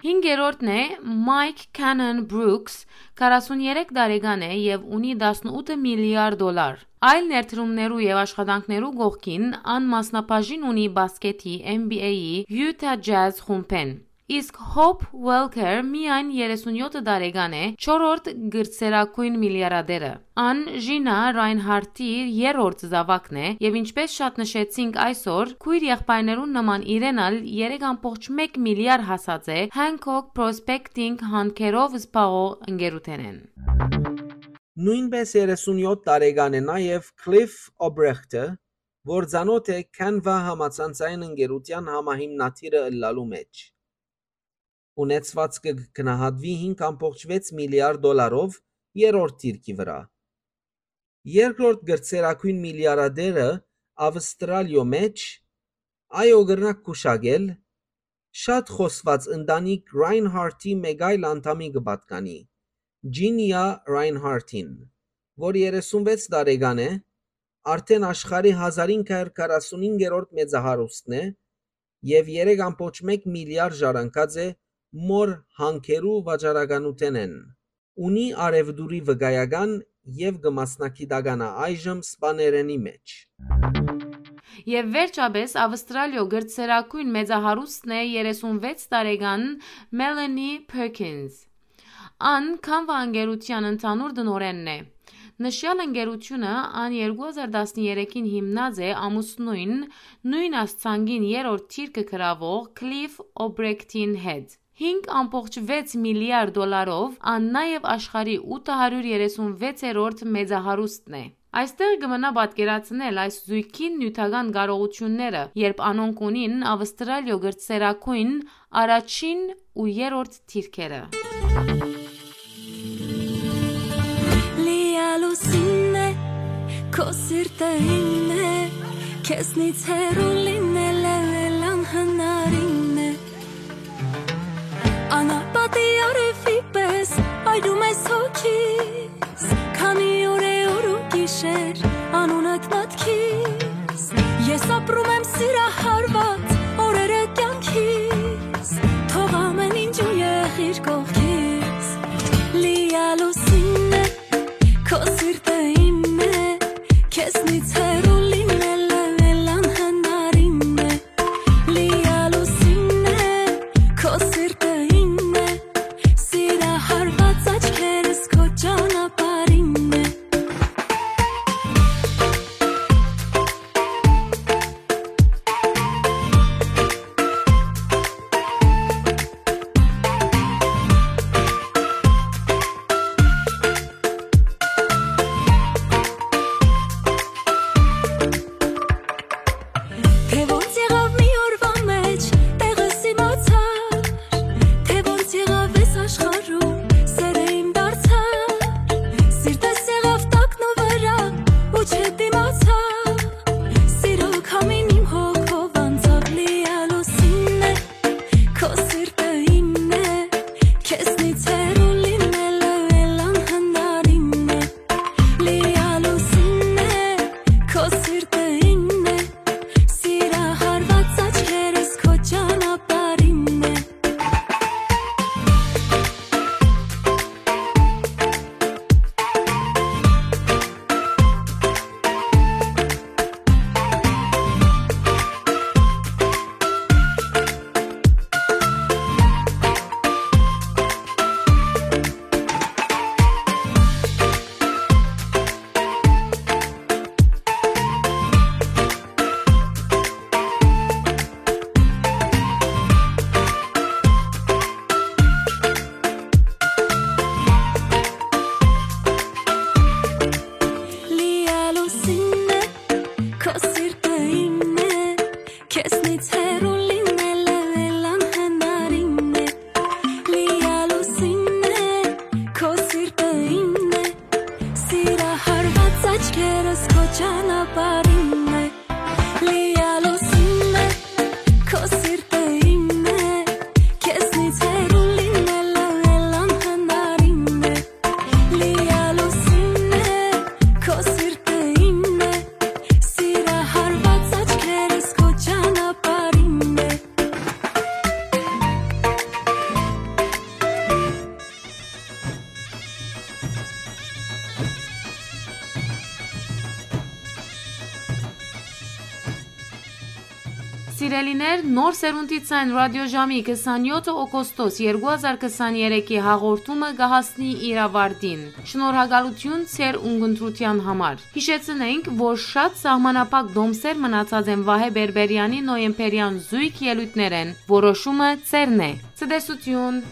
5-րդն է Mike Cannon Brooks, 43 տարեկան է եւ ունի 18 միլիարդ դոլար։ Այլ ներդրումներու եւ աշխատանքներու գողքին ան մասնապաժին ունի բասկետի NBA-ի Utah Jazz խումբեն։ Իսկ Hope Welker միայն 37 տարեկան է, 4-րդ գրծերակույն միլիարդերը։ Ան Ժինա Ռայնհարտի երրորդ զավակն է եւ ինչպես շատ նշեցինք այսօր, քույր եղբայրներուն նման իրենալ 3.1 միլիարդ հասած է Hancock Prospecting հանքերով զբաղող ընկերութենեն։ Նույնպես 37 տարեկան է նաև Cliff Obrecht-ը, որ ցանոթ է Canva համացանցային ընկերության համահիմնադիրը ըլլալու մեջ ունեցվածքը կգնահատվի 5.6 միլիարդ դոլարով երրորդ դիրքի վրա։ Երկրորդ գրծերակույն միլիարդերը Ավստրալիո մեջ այո գրնակ կուշագել շատ խոսված ընտանիք Reinhardt-ի մեկ այլ անդամի կպատկանի Ջինիա Reinhardt-ին, որ 36 տարեկան է, արդեն աշխարհի 1545-րդ մեծահարուստն է եւ 3.1 միլիարդ ժառանգած է մոր հանքերու վաճառականութենեն։ Ունի արևդուրի վգայական եւ գմասնակիտականա այժմ սպաներենի մեջ։ Եվ վերջապես Ավստրալիո գրծերակույն մեծահարուստն է 36 տարեկան Melanie Perkins։ Ան Canva ընկերության ընդհանուր դնորենն է։ Նշյալ ընկերությունը ան 2013-ին հիմնած է ամուսնույն նույն աստծանգին երրորդ թիրքը գրավող Cliff Obrecht-ին հետ։ 5.6 միլիարդ դոլարով ան նաև աշխարի 836-րդ մեծահարուստն է։ Այստեղ կմնա պատկերացնել այս զույգի նյութական կարողությունները, երբ անոնք ունին Ավստրալիո գրծերակույն առաջին ու երրորդ թիրքերը։ Լիալուսին է քո սիրտը ինն է քեսնից հեռու լինելը անհնարին է Անապատի արևի պես այդում ես հոգիս Քանի օր է օր ու գիշեր անունդ մտքիս Ես ապրում եմ սիրահարված օրերը կյանքիս Թող ամեն ինչ ու եղիր կողքիս ցայն ռադիոժամի 27 օգոստոս 2023-ի հաղորդումը կհասնի իր ավարտին։ Շնորհակալություն ցեր ունգընտրության համար։ Հիշեցնենք, որ շատ սահմանապակ դոմսեր մնացած են Վահե Բերբերյանի նոյեմբերյան զույգ ելույթներեն։ Որոշումը ցերն է։ Ցտեսություն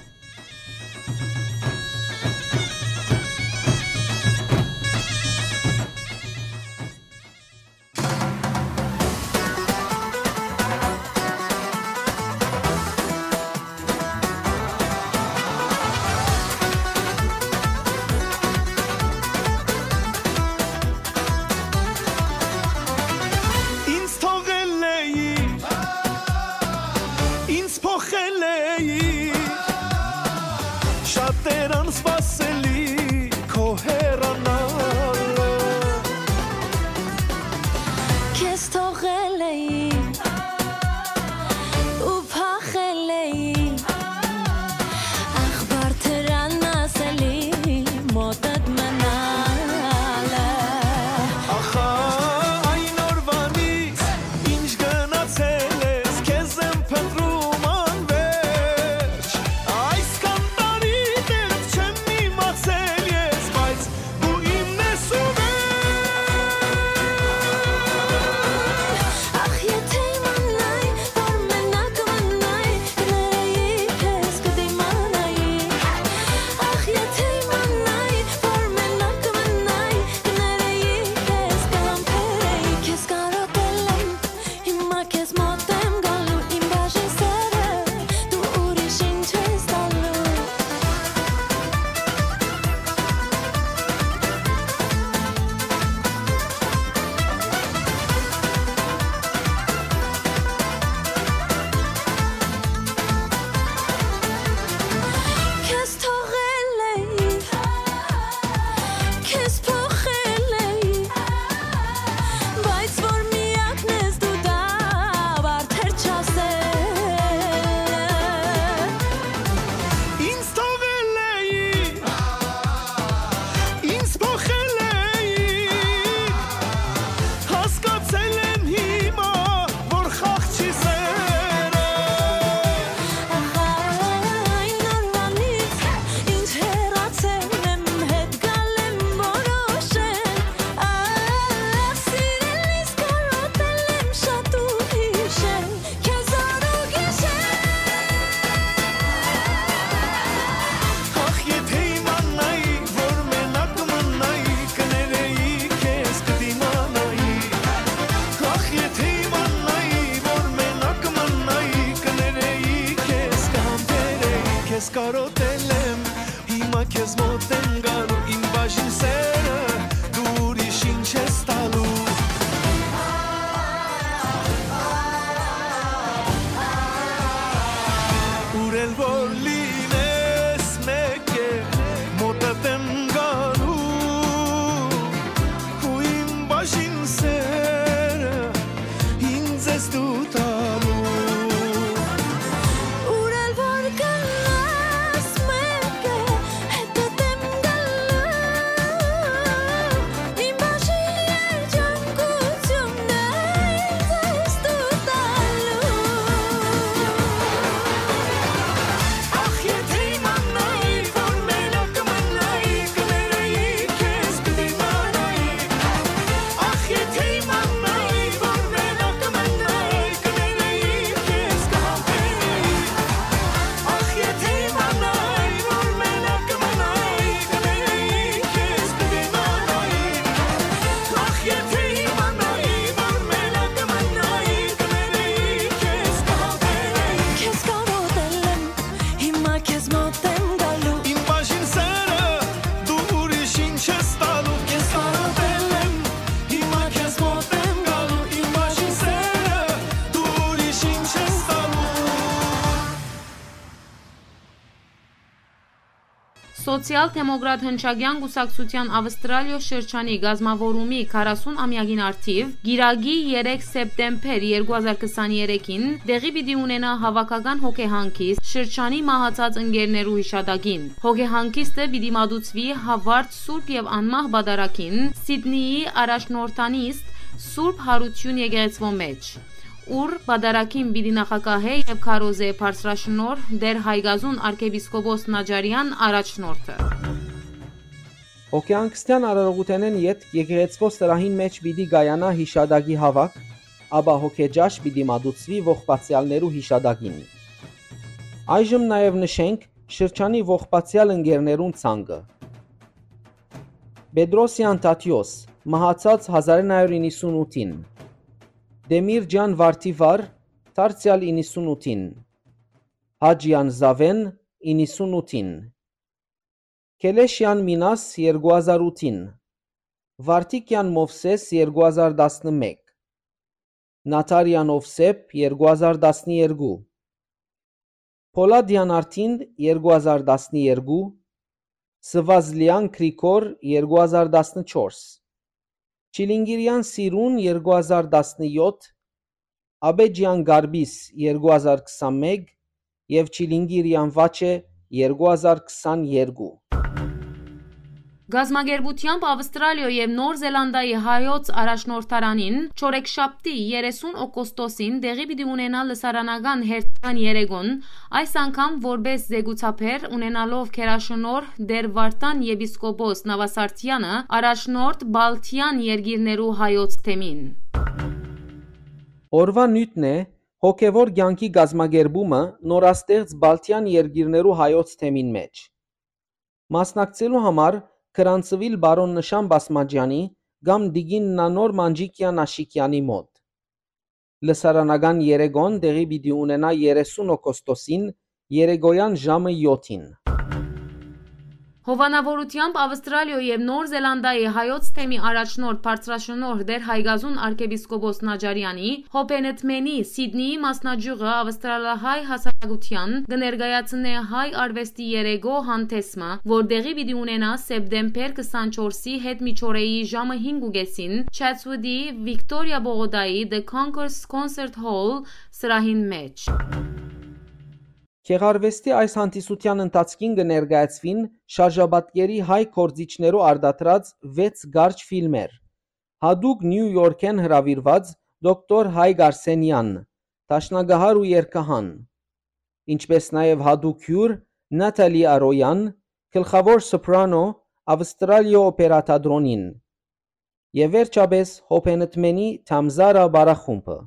Սոցիալ-դեմոկրատ հնչագյան գուսակցության Ավստրալիո շրջանի գազմավորումի 40-ամյակին արդիվ Գիրագի 3 սեպտեմբեր 2023-ին դեղի պիտի ունենա հավաքական հոգեհանգիստ շրջանի մահացած ընկերներու հիշադակին։ Հոգեհանգիստը պիտի մատուցվի Հավարդ Սուրբ եւ Անմահ Բադարակին Սիդնեի առաջնորդանիստ Սուրբ Հարություն եկեղեցվո մեջ ուր բադարակին պիտի նախակահե եւ քարոզե բարձրաշնոր դեր Հայգազուն arczepiskopos Նաջարյան առաջնորդը Հոգեանքստյան արարողութենեն յետ եկեղեցվո սրահին մեջ պիտի գայանա հիշադակի հավաք, աբա հոգեջաշ պիտի մատուցվի ողբացյալներու հիշադակին։ Այժմ նաև նշենք շրջանի ողբացյալ ընկերներուն ցանկը։ Բեդրոսյան Տատյոս մահացած 1998-ին Դեմիր ջան Վարդիվար Թարցիալ 98-ին Հաջյան Զավեն 98-ին Քելեշյան Մինաս 2008-ին Վարդիկյան Մովսես 2011 Նաթարյան Օվսեփ 2012 Պոլադյան Արտին 2012 Սվազլյան Քրիկոր 2014 Չիլինգիրյան Սիրուն 2017 Աբեջյան Գարբիս 2021 եւ Չիլինգիրյան Վաչե 2022 Գազագերբությամբ Ավստրալիա եւ Նոր Զելանդիայի հայոց առաջնորդարանին Չորեքշաբթի 30 օգոստոսին դեղի պիտի ունենա լսարանական հերթական երեգոն, այս անգամ որբես զեկուցափեր ունենալով քերաշնոր Դեր Վարտան եպիսկոպոս Նավասարտյանը առաջնորդ Բալթյան երկիրներու հայոց թեմին։ Օրվա նյութն է հոգևոր ցանկի գազագերբումը նորաստեղծ Բալթյան երկիրներու հայոց թեմին մեջ։ Մասնակցելու համար Քրանցվիլ բարոն Նշան Բասմաջյանի կամ Դիգին Նանոր Մանջիկյան Աշիկյանի մոտ։ Լսարանական Երեգոն դեղի պիտի ունենա 30 օգոստոսին Երեգոյան ժամը 7-ին։ Հովանավորությամբ Ավստրալիա եւ Նոր Զելանդիայի հայոց թեմի առաջնորդ բարձրաշնորհ Դեր Հայգազուն arczepiskopos Նաջարյանի Հոպենետմենի Սիդնեի մասնաճյուղը ավստրալահայ հասարակության կներկայացնե հայ արվեստի երեգո հանդեսմը, որ դեղի պիտի ունենա սեպտեմբեր 24-ի հետ միջօրեի ժամը 5:30-ին Chatswood-ի Victoria Բողոդայի The Concourse Concert Hall սրահին մեջ։ Քեղարվեստի այս հանդիսության ընթացքին կներկայացվին շարժաբատկերի հայ կորձիչներու արտադրած 6 գարջ ֆիլմեր։ Հadoop Նյու Յորքեն հրավիրված դոկտոր Հայ Գարսենյան, Տաշնագահար ու երկհան, ինչպես նաև Հadoop Հյուր Նատալի Արոյան, գլխավոր սոպրանո Ավստրալիա օպերատադրոնին։ Եվ վերջապես Հոփենտմենի Թամզարա բարախումբը։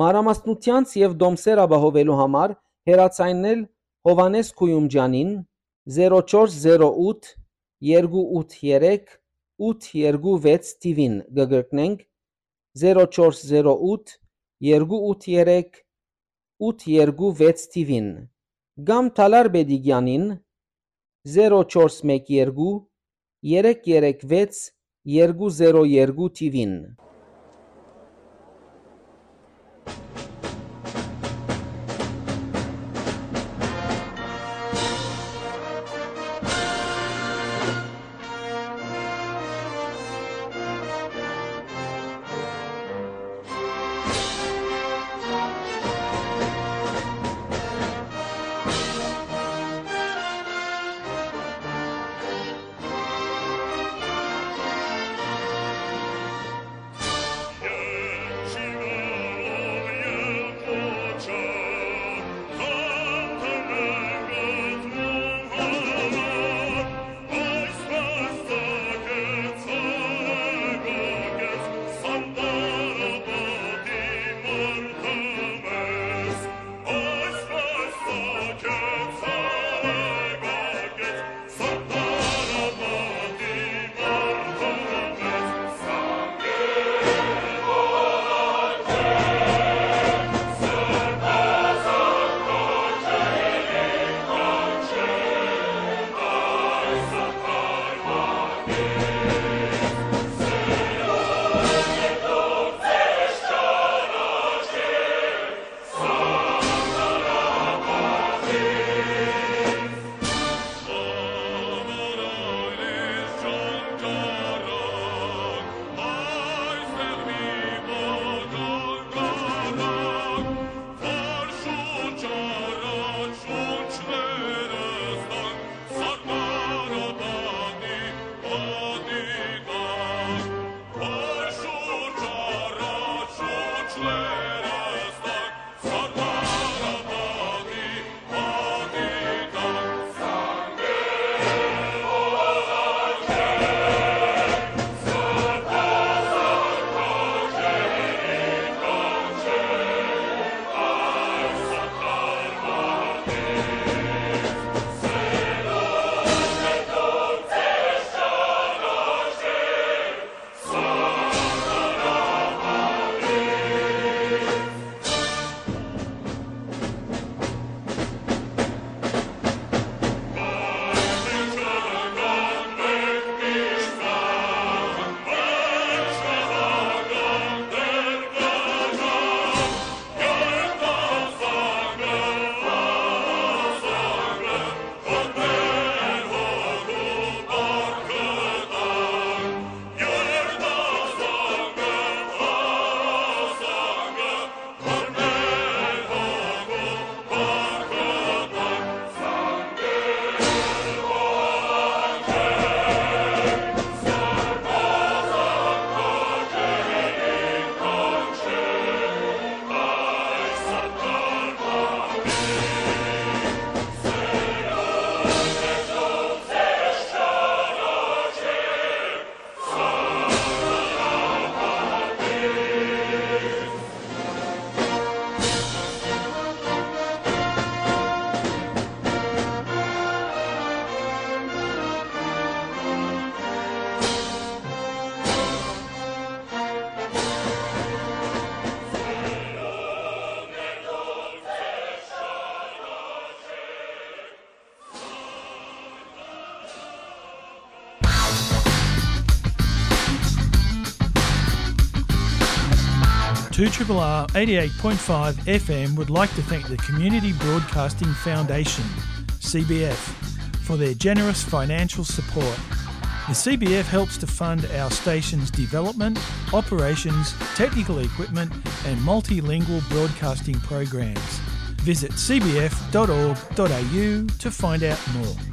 Մանրամասնությանց եւ դոմսեր ապահովելու համար հերացայնել Հովանես Քույումջանին 0408 283 826 TV-ին գգրտնենք 0408 283 826 TV-ին կամ Թալար Բեդիգյանին 0412 336 202 TV-ին 2RR 88.5 FM would like to thank the Community Broadcasting Foundation, CBF, for their generous financial support. The CBF helps to fund our station's development, operations, technical equipment, and multilingual broadcasting programs. Visit cbf.org.au to find out more.